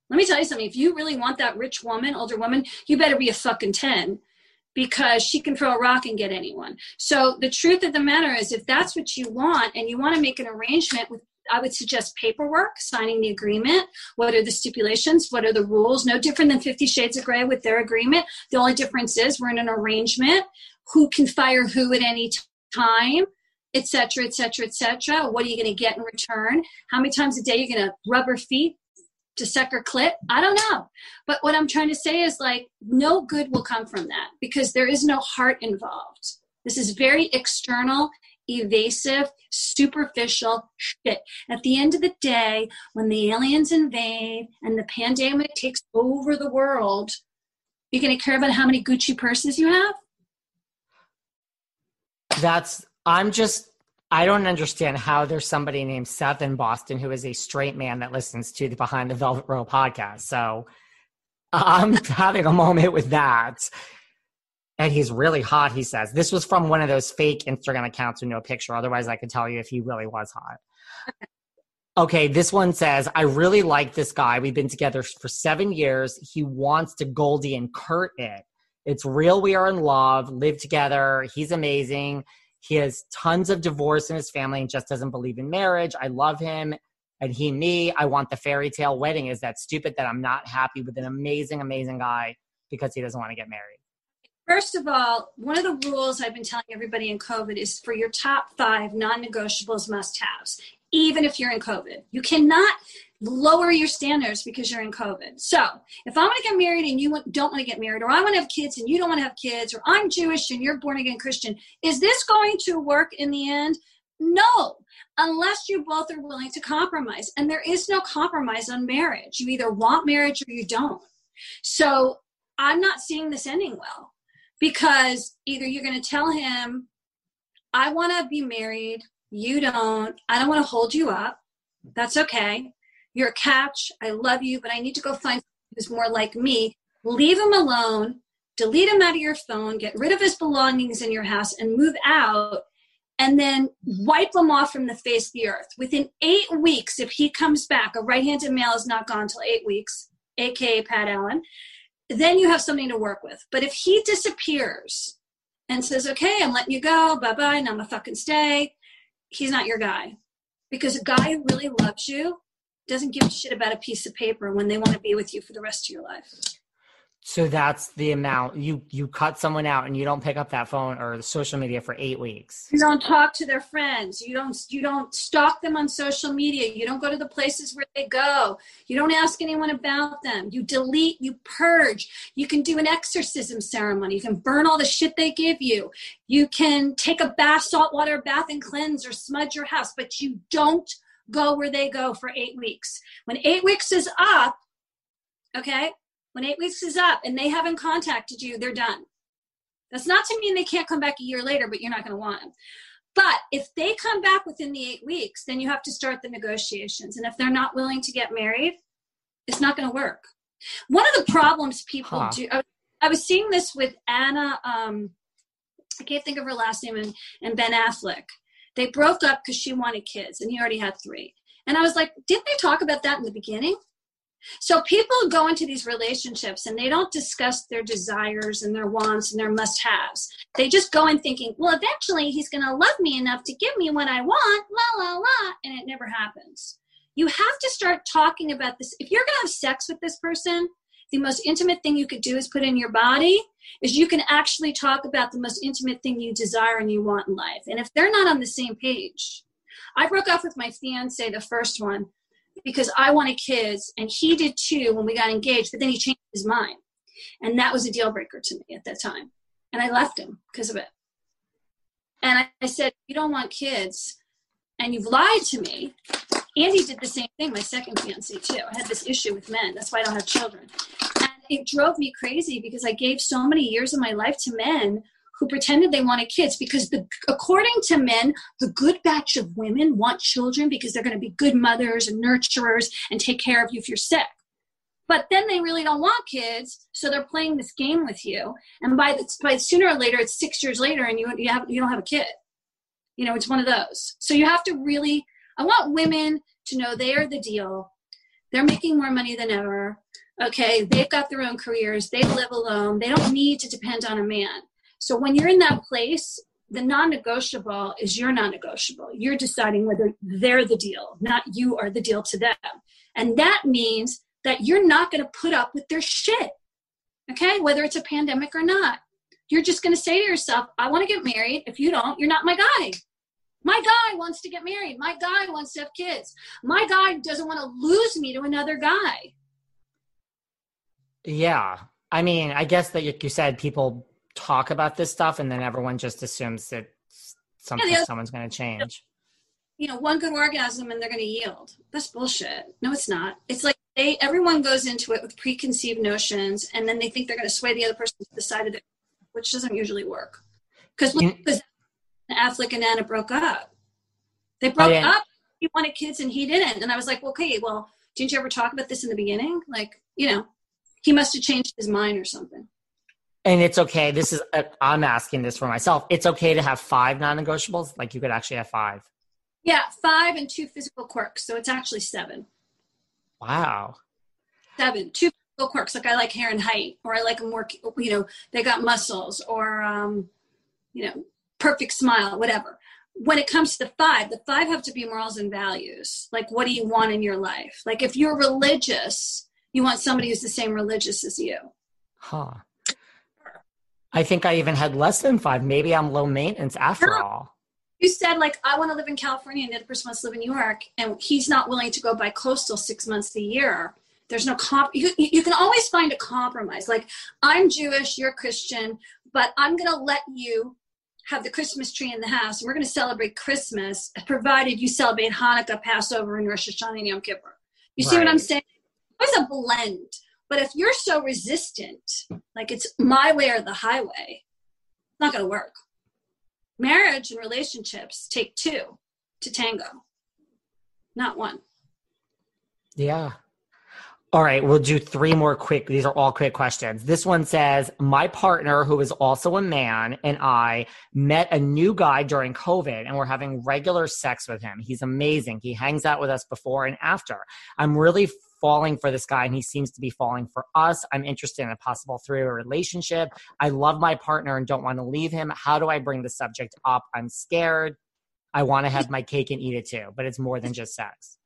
S2: Let me tell you something. If you really want that rich woman, older woman, you better be a fucking 10 because she can throw a rock and get anyone. So the truth of the matter is if that's what you want and you want to make an arrangement with I would suggest paperwork, signing the agreement. What are the stipulations? What are the rules? No different than Fifty Shades of Grey with their agreement. The only difference is we're in an arrangement. Who can fire who at any time? etc etc etc what are you going to get in return how many times a day you're going to rub her feet to suck her clit i don't know but what i'm trying to say is like no good will come from that because there is no heart involved this is very external evasive, superficial shit. At the end of the day, when the aliens invade and the pandemic takes over the world, you're going to care about how many Gucci purses you have?
S1: That's, I'm just, I don't understand how there's somebody named Seth in Boston who is a straight man that listens to the Behind the Velvet Rope podcast. So I'm (laughs) having a moment with that and he's really hot, he says. This was from one of those fake Instagram accounts with no picture. Otherwise, I could tell you if he really was hot. (laughs) Okay, this one says, I really like this guy. We've been together for seven years. He wants to Goldie and Kurt it. It's real. We are in love, live together. He's amazing. He has tons of divorce in his family and just doesn't believe in marriage. I love him. And he, me, I want the fairy tale wedding. Is that stupid that I'm not happy with an amazing, amazing guy because he doesn't want to get married?
S2: First of all, one of the rules I've been telling everybody in COVID is for your top five non negotiables must haves, even if you're in COVID. You cannot lower your standards because you're in COVID. So if I want to get married and you don't want to get married, or I want to have kids and you don't want to have kids, or I'm Jewish and you're born again Christian, is this going to work in the end? No, unless you both are willing to compromise. And there is no compromise on marriage. You either want marriage or you don't. So I'm not seeing this ending well because either you're going to tell him, I want to be married, you don't, I don't want to hold you up. That's okay. You're a catch. I love you, but I need to go find someone who's more like me. Leave him alone, delete him out of your phone, get rid of his belongings in your house, and move out. And then wipe him off from the face of the earth. Within eight weeks, if he comes back, a right handed male is not gone until eight weeks, aka Pat Allen then you have something to work with. But if he disappears and says, okay, I'm letting you go, bye bye, and I'm gonna fucking stay, he's not your guy. Because a guy who really loves you doesn't give a shit about a piece of paper when they want to be with you for the rest of your life.
S1: So that's the amount you you cut someone out and you don't pick up that phone or the social media for eight weeks.
S2: You don't talk to their friends. You don't you don't stalk them on social media. You don't go to the places where they go. You don't ask anyone about them. You delete. You purge. You can do an exorcism ceremony. You can burn all the shit they give you. You can take a bath, saltwater bath, and cleanse or smudge your house. But you don't go where they go for eight weeks. When eight weeks is up, okay when eight weeks is up and they haven't contacted you, they're done. That's not to mean they can't come back a year later, but you're not going to want them. But if they come back within the eight weeks, then you have to start the negotiations. And if they're not willing to get married, it's not going to work. One of the problems people huh. do, I, I, was seeing this with Ana, um, I can't think of her last name, and, and Ben Affleck. They broke up because she wanted kids and he already had three. And I was like, didn't they talk about that in the beginning? So people go into these relationships and they don't discuss their desires and their wants and their must haves. They just go in thinking, well, eventually he's going to love me enough to give me what I want, la, la, la, and it never happens. You have to start talking about this. If you're going to have sex with this person, the most intimate thing you could do is put in your body is you can actually talk about the most intimate thing you desire and you want in life. And if they're not on the same page, I broke up with my fiance, the first one, because I wanted kids and he did too when we got engaged, but then he changed his mind. And that was a deal breaker to me at that time. And I left him because of it. And I, I said, You don't want kids and you've lied to me. Andy did the same thing, my second fiance too. I had this issue with men. That's why I don't have children. And it drove me crazy because I gave so many years of my life to men who pretended they wanted kids because the according to men the good batch of women want children because they're going to be good mothers and nurturers and take care of you if you're sick. But then they really don't want kids so they're playing this game with you. And by the, by sooner or later it's six years later and you, you have you don't have a kid. You know it's one of those. So you have to really i want women to know they are the deal. They're making more money than ever. Okay they've got their own careers. They live alone. They don't need to depend on a man so when you're in that place the non-negotiable is your non-negotiable you're deciding whether they're the deal not you are the deal to them and that means that you're not going to put up with their shit. Okay, whether it's a pandemic or not. You're just going to say to yourself, I want to get married. If you don't, you're not my guy. My guy wants to get married. My guy wants to have kids. My guy doesn't want to lose me to another guy.
S1: Yeah. I mean, I guess that like you said, people talk about this stuff and then everyone just assumes that something yeah, someone's going to change.
S2: You know, one good orgasm and they're going to yield. That's bullshit. No, it's not. It's like they everyone goes into it with preconceived notions and then they think they're going to sway the other person to the side of it which doesn't usually work because because affleck and ana broke up they oh, broke oh, up he wanted kids and he didn't and i was like well, okay well didn't you ever talk about this in the beginning like you know he must have changed his mind or something
S1: and it's okay this is uh, i'm asking this for myself it's okay to have five non-negotiables like you could actually have five
S2: yeah five and two physical quirks so it's actually seven
S1: Wow.
S2: Seven. Two physical quirks. Like I like hair and height, or I like them more, you know, they got muscles, or, um, you know, perfect smile, whatever. When it comes to the five, the five have to be morals and values. Like, what do you want in your life? Like, if you're religious, you want somebody who's the same religious as you.
S1: Huh. I think I even had less than five. Maybe I'm low maintenance after all
S2: you said like I want to live in California and the other person wants to live in New York, and he's not willing to go bicoastal six months a year. There's no comp. You, you can always find a compromise. Like I'm Jewish, you're Christian, but I'm going to let you have the Christmas tree in the house, and we're going to celebrate Christmas, provided you celebrate Hanukkah, Passover, and Rosh Hashanah and Yom Kippur. You see right. what I'm saying? It's a blend. But if you're so resistant, like it's my way or the highway, it's not going to work marriage and relationships take two to tango, not one.
S1: Yeah. All right, we'll do three more quick. These are all quick questions. This one says My partner, who is also a man, and I met a new guy during COVID and we're having regular sex with him. He's amazing. He hangs out with us before and after. I'm really falling for this guy and he seems to be falling for us. I'm interested in a possible three way relationship. I love my partner and don't want to leave him. How do I bring the subject up? I'm scared. I want to have my cake and eat it too, but it's more than just sex.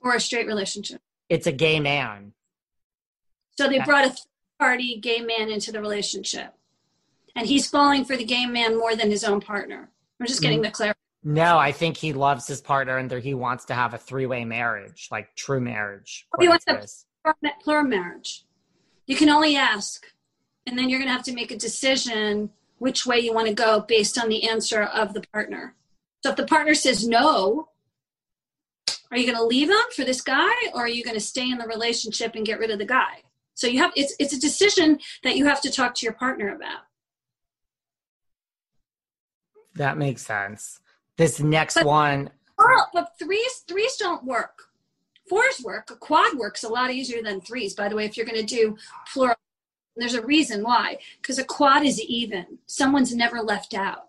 S2: Or a straight relationship.
S1: It's a gay man.
S2: So they brought a party gay man into the relationship. And he's falling for the gay man more than his own partner. We're just getting mm-hmm. the clarity.
S1: No, I think he loves his partner and he wants to have a three way marriage, like true marriage.
S2: Oh, he wants a plural marriage. You can only ask, and then you're going to have to make a decision which way you want to go based on the answer of the partner. So if the partner says no, are you going to leave him for this guy or are you going to stay in the relationship and get rid of the guy? So you have it's it's a decision that you have to talk to your partner about.
S1: That makes sense. This next
S2: but,
S1: one.
S2: Oh, but threes threes don't work. Fours work. A quad works a lot easier than threes. By the way, if you're going to do plural, there's a reason why. Because a quad is even. Someone's never left out.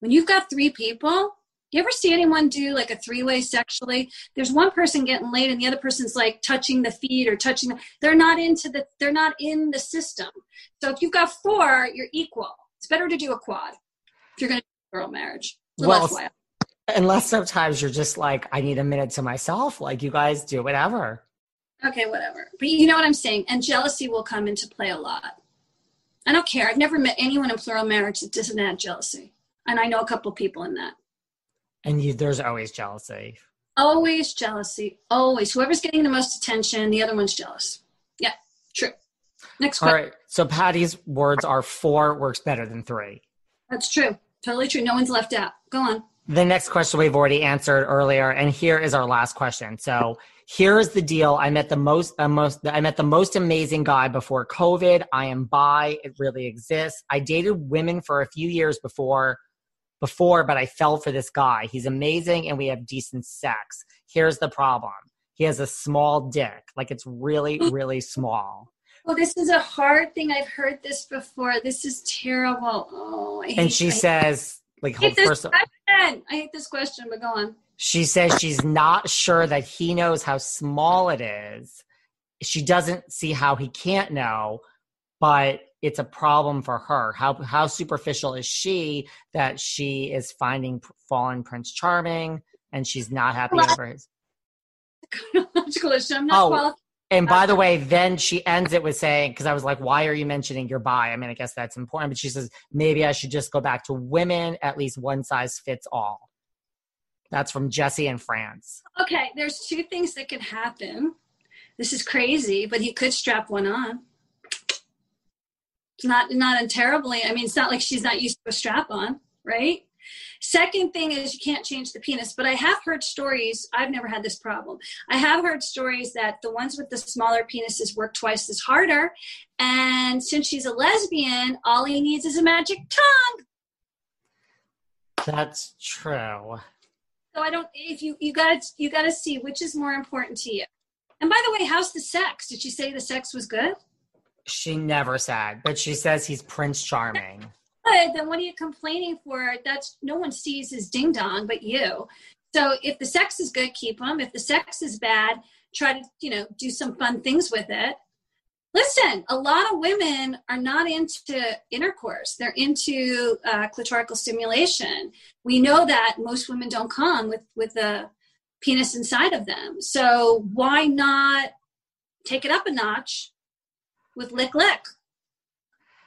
S2: when you've got three people, you ever see anyone do like a three way sexually? There's one person getting laid and the other person's like touching the feet or touching. The, they're not into the. They're not in the system. So if you've got four, you're equal. It's better to do a quad if you're going to do a girl marriage. So well,
S1: unless sometimes you're just like, I need a minute to myself. Like you guys do whatever.
S2: Okay, whatever. But you know what I'm saying. And jealousy will come into play a lot. I don't care. I've never met anyone in plural marriage that doesn't have jealousy and I know a couple people in that.
S1: And you, there's always jealousy.
S2: Always jealousy. Always. Whoever's getting the most attention, the other one's jealous. Yeah, true. Next
S1: All
S2: question.
S1: right. So Patti's words are four works better than three.
S2: That's true. Totally true. No one's left out. Go on.
S1: The next question we've already answered earlier, and here is our last question. So here's the deal. I met the most, uh, most, I met the most amazing guy before COVID. I am bi. It really exists. I dated women for a few years before, before, but I fell for this guy. He's amazing, and we have decent sex. Here's the problem. He has a small dick. Like it's really, (laughs) really small.
S2: Well, this is a hard thing. I've heard this before. This is terrible. Oh, I hate
S1: And she
S2: I
S1: says, like, I
S2: hate this
S1: first,
S2: question. I hate this question, but go on.
S1: She says she's not sure that he knows how small it is. She doesn't see how he can't know, but it's a problem for her. How how superficial is she that she is finding fallen Prince Charming and she's not happy over his
S2: Question. I'm not
S1: Oh,
S2: qualified.
S1: and by the way, then she ends it with saying, because I was like, why are you mentioning your bi? I mean, I guess that's important, but she says, maybe I should just go back to women, at least one size fits all. That's from Jesse in France.
S2: Okay, there's two things that could happen. This is crazy, but he could strap one on. Not not terribly. I mean, it's not like she's not used to a strap on, right? Second thing is you can't change the penis, but I have heard stories. I've never had this problem. I have heard stories that the ones with the smaller penises work twice as harder. And since she's a lesbian, all he needs is a magic tongue.
S1: That's true.
S2: So I don't. If you you got to you got to see which is more important to you. And by the way, how's the sex? Did she say the sex was good?
S1: She never said, but she says he's Prince Charming.
S2: Good. Then what are you complaining for? That's no one sees his ding dong but you. So if the sex is good, keep him. If the sex is bad, try to you know do some fun things with it. Listen, a lot of women are not into intercourse. They're into uh, clitorical stimulation. We know that most women don't come with with a penis inside of them. So why not take it up a notch with lick lick?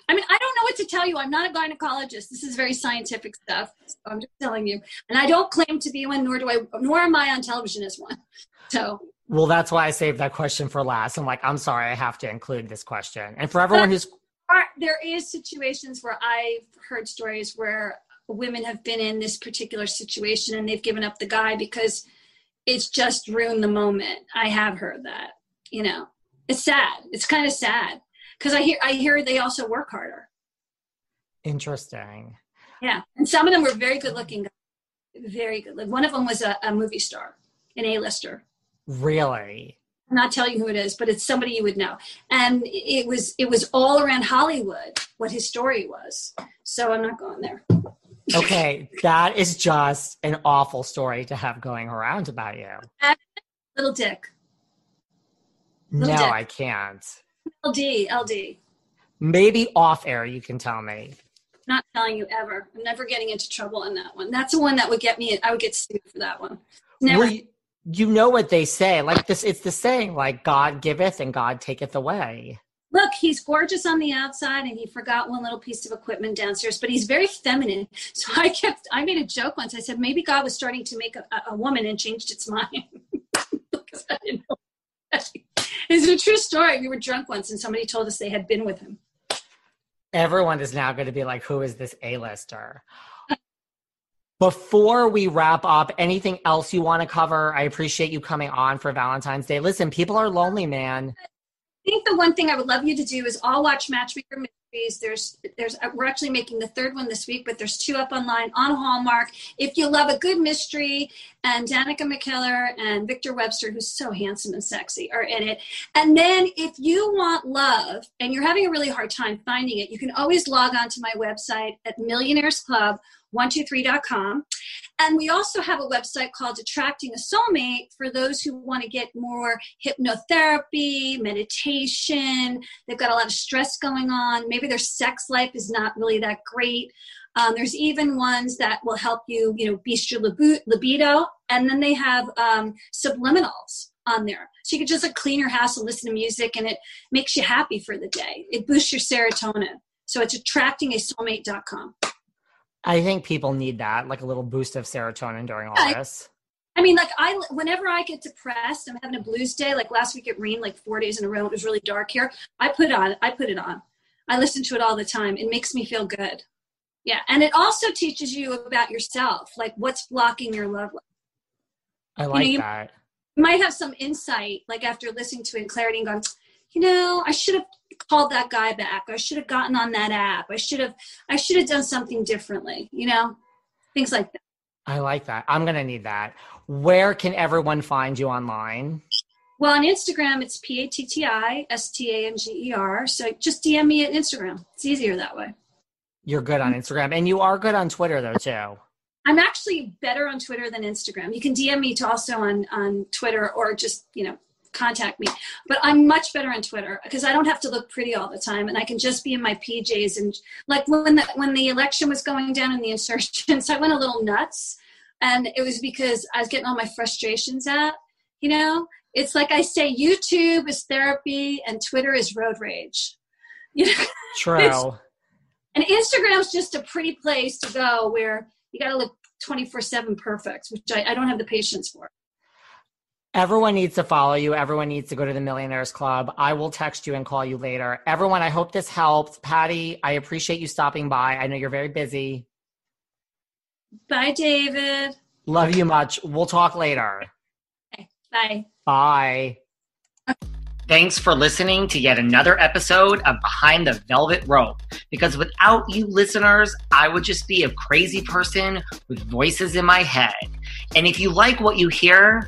S2: I mean, I don't know what to tell you. I'm not a gynecologist. This is very scientific stuff. So I'm just telling you. And I don't claim to be one, nor do I, nor am I on television as one. So
S1: Well, that's why I saved that question for last. I'm like, I'm sorry, I have to include this question. And for everyone who's
S2: are, there is situations where I've heard stories where women have been in this particular situation and they've given up the guy because it's just ruined the moment. I have heard that. You know, it's sad. It's kind of sad because I hear I hear they also work harder.
S1: interesting.
S2: Yeah, and some of them were very good looking. Very good. Like one of them was a, a movie star, an A-lister.
S1: Really?
S2: I'm not telling you who it is, but it's somebody you would know. And it was it was all around Hollywood what his story was. So I'm not going there. (laughs)
S1: Okay, that is just an awful story to have going around about you.
S2: Little Dick,
S1: No,
S2: dick.
S1: I can't.
S2: LD, LD.
S1: Maybe off air you can tell me.
S2: Not telling you ever. I'm never getting into trouble on that one. That's the one that would get me. I would get sued for that one. Never.
S1: Well, you, you know what they say. Like this it's the saying, like God giveth and God taketh away.
S2: Look, he's gorgeous on the outside, and he forgot one little piece of equipment downstairs. But he's very feminine. (laughs) So I kept. I made a joke once. I said maybe God was starting to make a, a woman and changed its mind. (laughs) because I didn't know. It's a true story. We were drunk once, and somebody told us they had been with him.
S1: Everyone is now going to be like, who is this A-lister? Before we wrap up, anything else you want to cover? I appreciate you coming on for Valentine's Day. Listen, people are lonely, man.
S2: I think the one thing I would love you to do is all watch Matchmaker Mysteries. There's, there's, uh, we're actually making the third one this week, but there's two up online on Hallmark. If you love a good mystery, and Danica McKellar and Victor Webster, who's so handsome and sexy, are in it. And then if you want love and you're having a really hard time finding it, you can always log on to my website at millionairesclub123.com. And we also have a website called Attracting a Soulmate for those who want to get more hypnotherapy, meditation. They've got a lot of stress going on. Maybe their sex life is not really that great. Um, there's even ones that will help you, you know, boost your libido. And then they have um, subliminals on there. So you can just like clean your house and listen to music and it makes you happy for the day. It boosts your serotonin. So it's attractingasoulmate.com.
S1: I think people need that, like a little boost of serotonin during all this.
S2: I mean, like I, whenever I get depressed, I'm having a blues day. Like last week, it rained like four days in a row. It was really dark here. I put on, I put it on. I listen to it all the time. It makes me feel good. Yeah, and it also teaches you about yourself, like what's blocking your love life.
S4: I like
S2: you know,
S4: that.
S2: You might have some insight, like after listening to it in clarity, and going, you know, I should have called that guy back. I should have gotten on that app. I should have, I should have done something differently. You know, things like that.
S4: I like that. I'm gonna need that. Where can everyone find you online?
S2: Well, on Instagram, it's P A T T I S T A N G E R. So just DM me at Instagram. It's easier that way.
S4: You're good on Instagram, and you are good on Twitter though too.
S2: I'm actually better on Twitter than Instagram. You can DM me to also on on Twitter or just you know contact me. But I'm much better on Twitter because I don't have to look pretty all the time, and I can just be in my PJs. And like when the when the election was going down in the insurgents, (laughs) I went a little nuts, and it was because I was getting all my frustrations out. You know, it's like I say, YouTube is therapy, and Twitter is road rage. (laughs) You know,
S4: True.
S2: and Instagram's just a pretty place to go where you got to look 24 7 perfect, which I, I don't have the patience for.
S4: Everyone needs to follow you. Everyone needs to go to the Millionaires Club. I will text you and call you later. Everyone, I hope this helped. Patti, I appreciate you stopping by. I know you're very busy.
S2: Bye, David.
S4: Love you much. We'll talk later.
S2: Okay, bye.
S4: Bye.
S1: Thanks for listening to yet another episode of Behind the Velvet Rope. Because without you listeners, I would just be a crazy person with voices in my head. And if you like what you hear,